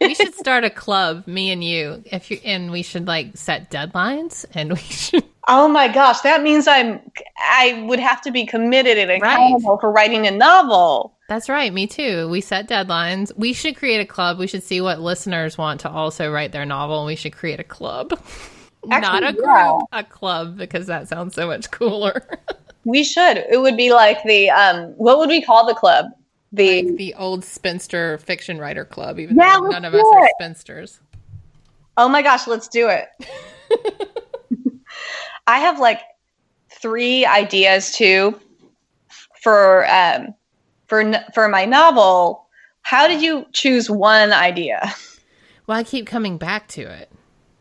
we should start a club, me and you. If you and we should like set deadlines and we should Oh my gosh, that means I'm I would have to be committed and Right. accountable for writing a novel. That's right, me too. We set deadlines. We should create a club. We should see what listeners want to also write their novel and we should create a club. Not a Actually, group, yeah. a club because that sounds so much cooler. We should. It would be like the um what would we call the club? The like the old spinster fiction writer club, even Yeah, though none of us are spinsters. Oh my gosh, let's do it. I have like three ideas too for um for for my novel. How did you choose one idea? Well, I keep coming back to it.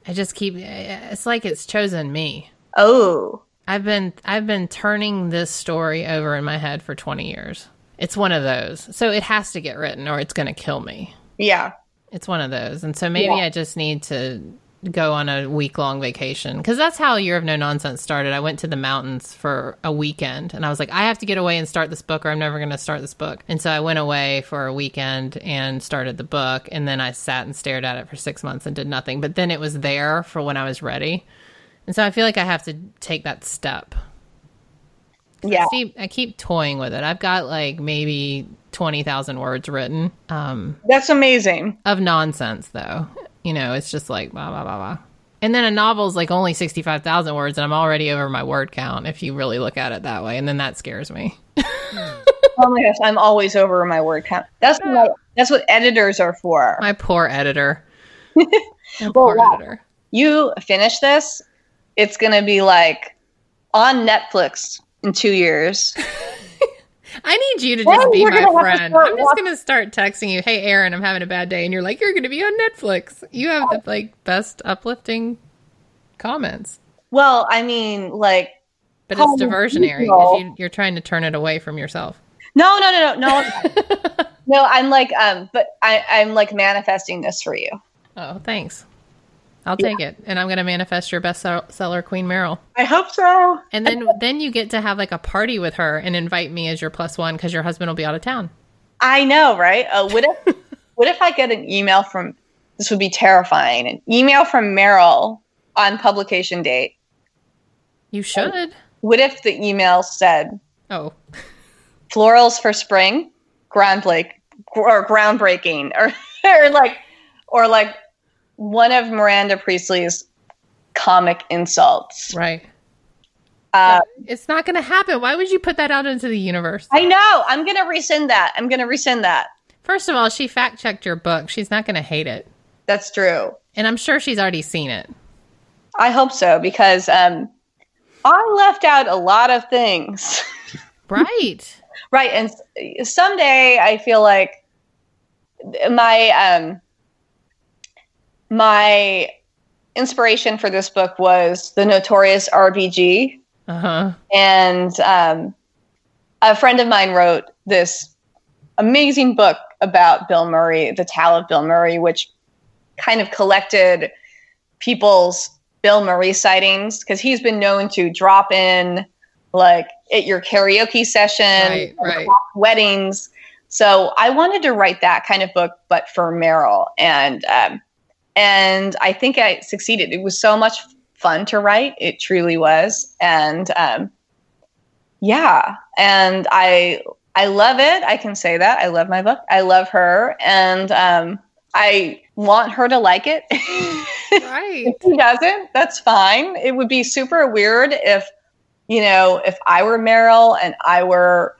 I just keep it's like it's chosen me. Oh, I've been I've been turning this story over in my head for 20 years. It's one of those. So it has to get written or it's going to kill me. yeah. It's one of those. And so maybe Yeah. I just need to go on a week long vacation because that's how Year of No Nonsense started. I went to the mountains for a weekend and I was like, I have to get away and start this book or I'm never going to start this book. And so I went away for a weekend and started the book. And then I sat and stared at it for six months and did nothing. But then it was there for when I was ready. And so I feel like I have to take that step. Yeah. I keep, I keep toying with it. I've got like maybe 20,000 words written um, That's amazing. of nonsense, though. You know, it's just like blah, blah, blah, blah. And then a novel's like only 65,000 words, and I'm already over my word count if you really look at it that way. And then that scares me. Oh my gosh, I'm always over my word count. That's what that's what editors are for. My poor editor. My Well, poor wow. editor. You finish this, it's gonna be like on Netflix in two years. I need you to Well, just be my gonna friend. I'm just watching- going to start texting you, hey, Erin, I'm having a bad day. And you're like, you're going to be on Netflix. You have the like best uplifting comments. Well, I mean, like But it's diversionary because you, you're trying to turn it away from yourself. no, no, no, no, no, no. I'm like, um, but I, I'm like manifesting this for you. Oh, thanks. I'll take it. And I'm going to manifest your bestseller, Queen Meryl. I hope so. And then then you get to have like a party with her and invite me as your plus one because your husband will be out of town. I know, right? Uh, what if, what if I get an email from? This would be terrifying. An email from Meryl on publication date. You should. What if the email said Oh, florals for spring, ground groundbreak or groundbreaking, or or like or like one of Miranda Priestly's comic insults. right. Uh, It's not going to happen. Why would you put that out into the universe? I know. I'm gonna rescind that. I'm gonna rescind that. First of all, she fact checked your book. She's not going to hate it. That's true. And I'm sure she's already seen it. I hope so because um, I left out a lot of things. Right. right, and someday I feel like my um, my inspiration for this book was the notorious RBG. Uh huh. and um, a friend of mine wrote this amazing book about Bill Murray, The Tao of Bill Murray, which kind of collected people's Bill Murray sightings because he's been known to drop in like at your karaoke session, Right, right. weddings. So I wanted to write that kind of book, but for Meryl, and um, and I think I succeeded. It was so much fun to write. It truly was, and um, yeah, and I I love it. I can say that I love my book. I love her, and um, I want her to like it. Right. if she doesn't, that's fine. It would be super weird if you know if I were Meryl and I were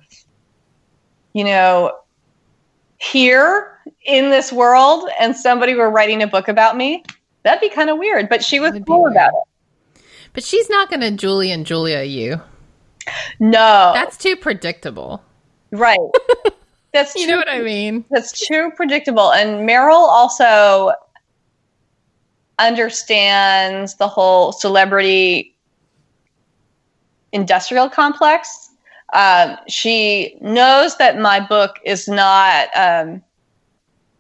you know here in this world and somebody were writing a book about me. That'd be kind of weird, but she was cool weird. about it. But she's not going to Julie and Julia you. No, That's too predictable. right. That's You too, know what I mean? That's too predictable. And Meryl also understands the whole celebrity industrial complex. Um, she knows that my book is not um,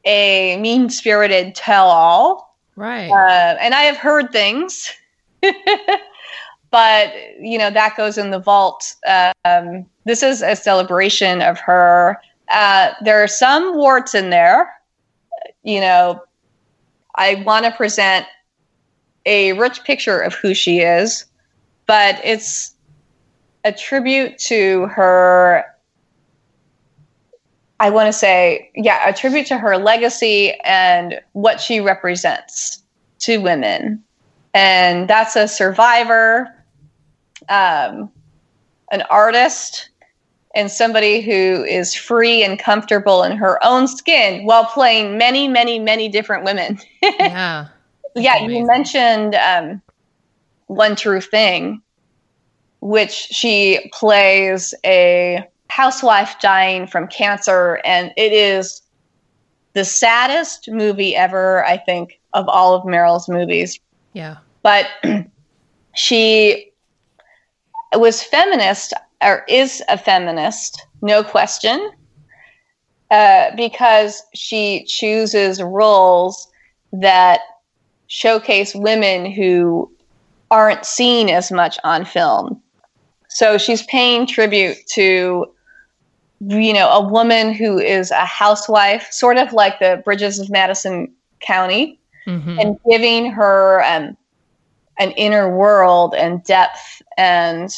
a mean spirited tell all. Right. Uh, and I have heard things, but you know that goes in the vault. Um, this is a celebration of her. Uh, there are some warts in there. You know, I want to present a rich picture of who she is, but it's a tribute to her. I want to say, yeah, a tribute to her legacy and what she represents to women. And that's a survivor, um, an artist, and somebody who is free and comfortable in her own skin while playing many, many, many different women. yeah. yeah, amazing. you mentioned um, One True Thing, which she plays a housewife dying from cancer, and it is the saddest movie ever, I think, of all of Meryl's movies. Yeah. But she was feminist, or is a feminist, no question, uh, because she chooses roles that showcase women who aren't seen as much on film. So she's paying tribute to, you know, a woman who is a housewife, sort of like the Bridges of Madison County, hmm and giving her um, an inner world and depth and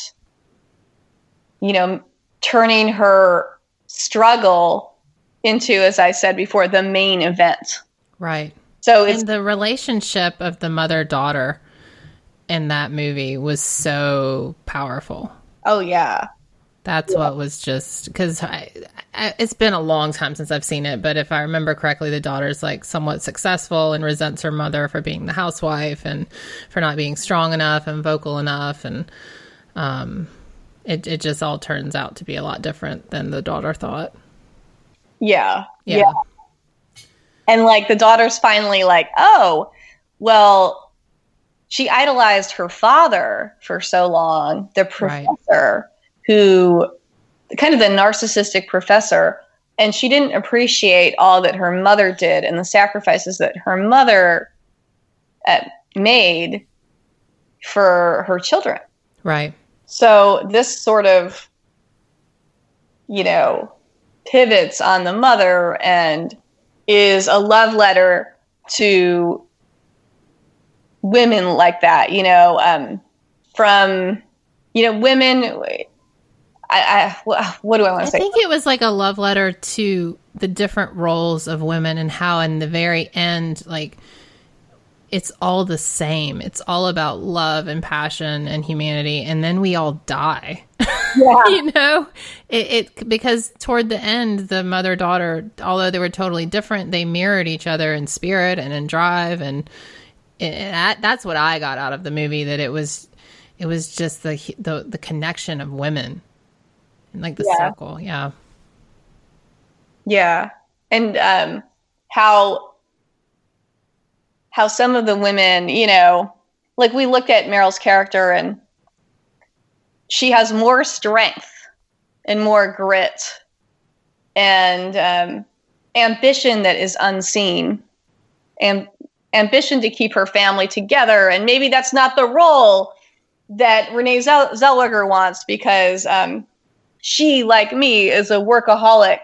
you know, turning her struggle into, as I said before, the main event. Right. So it's And the relationship of the mother daughter in that movie was so powerful. Oh yeah, That's what was just because it's been a long time since I've seen it, but if I remember correctly, the daughter's like somewhat successful and resents her mother for being the housewife and for not being strong enough and vocal enough, and um, it it just all turns out to be a lot different than the daughter thought. yeah, Yeah, And like the daughter's finally like, oh, well, she idolized her father for so long, the Right. professor who kind of the narcissistic professor. And she didn't appreciate all that her mother did and the sacrifices that her mother uh, made for her children. right. So this sort of, you know, pivots on the mother and is a love letter to women like that, you know, um, from, you know, women. I, I, what do I want to say? I think it was like a love letter to the different roles of women and how in the very end, like it's all the same. It's all about love and passion and humanity, and then we all die. Yeah. you know, it, it because toward the end, the mother daughter, although they were totally different, they mirrored each other in spirit and in drive, and, and that, that's what I got out of the movie. That it was, it was just the the, the connection of women, and like the Yeah. circle. Yeah, Yeah. And um how how some of the women, you know, like we look at Meryl's character and she has more strength and more grit and um ambition that is unseen and ambition to keep her family together and maybe that's not the role that Renee Zell- Zellweger wants because um she like me is a workaholic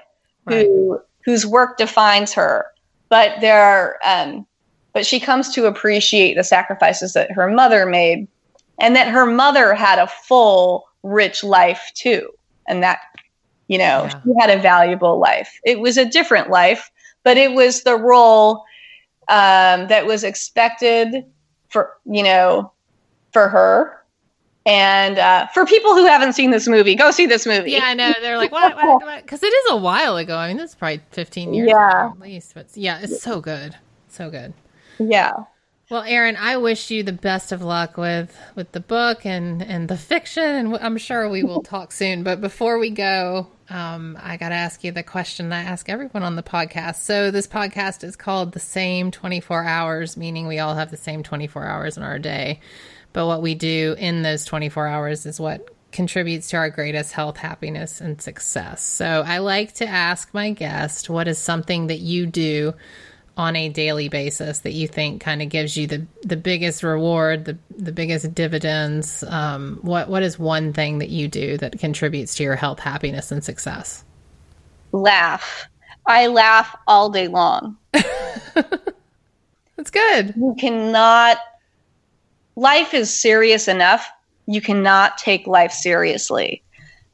who whose work defines her. But there are, um, but she comes to appreciate the sacrifices that her mother made, and that her mother had a full, rich life too, and that you know Yeah. she had a valuable life. It was a different life, but it was the role um, that was expected for you know for her. And uh, for people who haven't seen this movie, go see this movie. yeah. I know. They're like, what? Because it is a while ago. I mean, this is probably fifteen years Yeah. at least. But yeah, it's so good, so good. yeah. Well, Erin, I wish you the best of luck with with the book and and the fiction, and I'm sure we will talk soon. But before we go, um, I got to ask you the question I ask everyone on the podcast. So this podcast is called "The Same 24 Hours," meaning we all have the same 24 hours in our day. But what we do in those 24 hours is what contributes to our greatest health, happiness, and success. So I like to ask my guest, what is something that you do on a daily basis that you think kind of gives you the the biggest reward, the the biggest dividends? Um, what what is one thing that you do that contributes to your health, happiness, and success? laugh. I laugh all day long. That's good. You cannot, life is serious enough. You cannot take life seriously.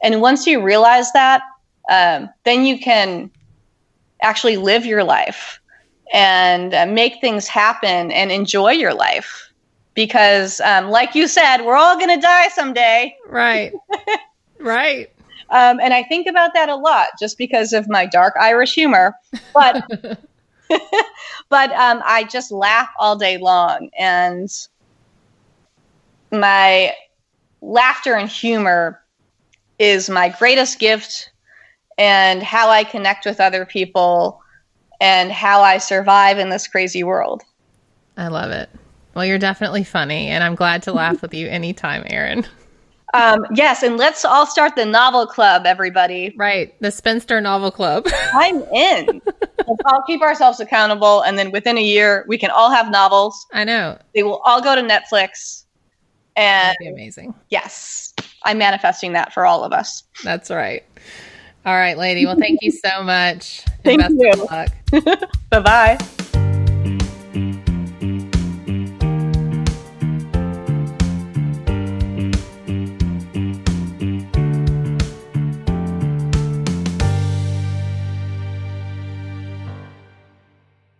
And once you realize that, um, then you can actually live your life and uh, make things happen and enjoy your life. Because, um, like you said, we're all going to die someday. Right. right. Um, and I think about that a lot just because of my dark Irish humor. But but um, I just laugh all day long, and my laughter and humor is my greatest gift, and how I connect with other people, and how I survive in this crazy world. I love it. Well, you're definitely funny, and I'm glad to laugh with you anytime, Erin. Um, yes, and let's all start the novel club, everybody. Right. The Spinster Novel Club. I'm in. let's all keep ourselves accountable, and then within a year, we can all have novels. I know. They will all go to Netflix. And That'd be amazing. yes, I'm manifesting that for all of us. That's right. All right, lady. Well, thank you so much. Thank best you. Bye bye.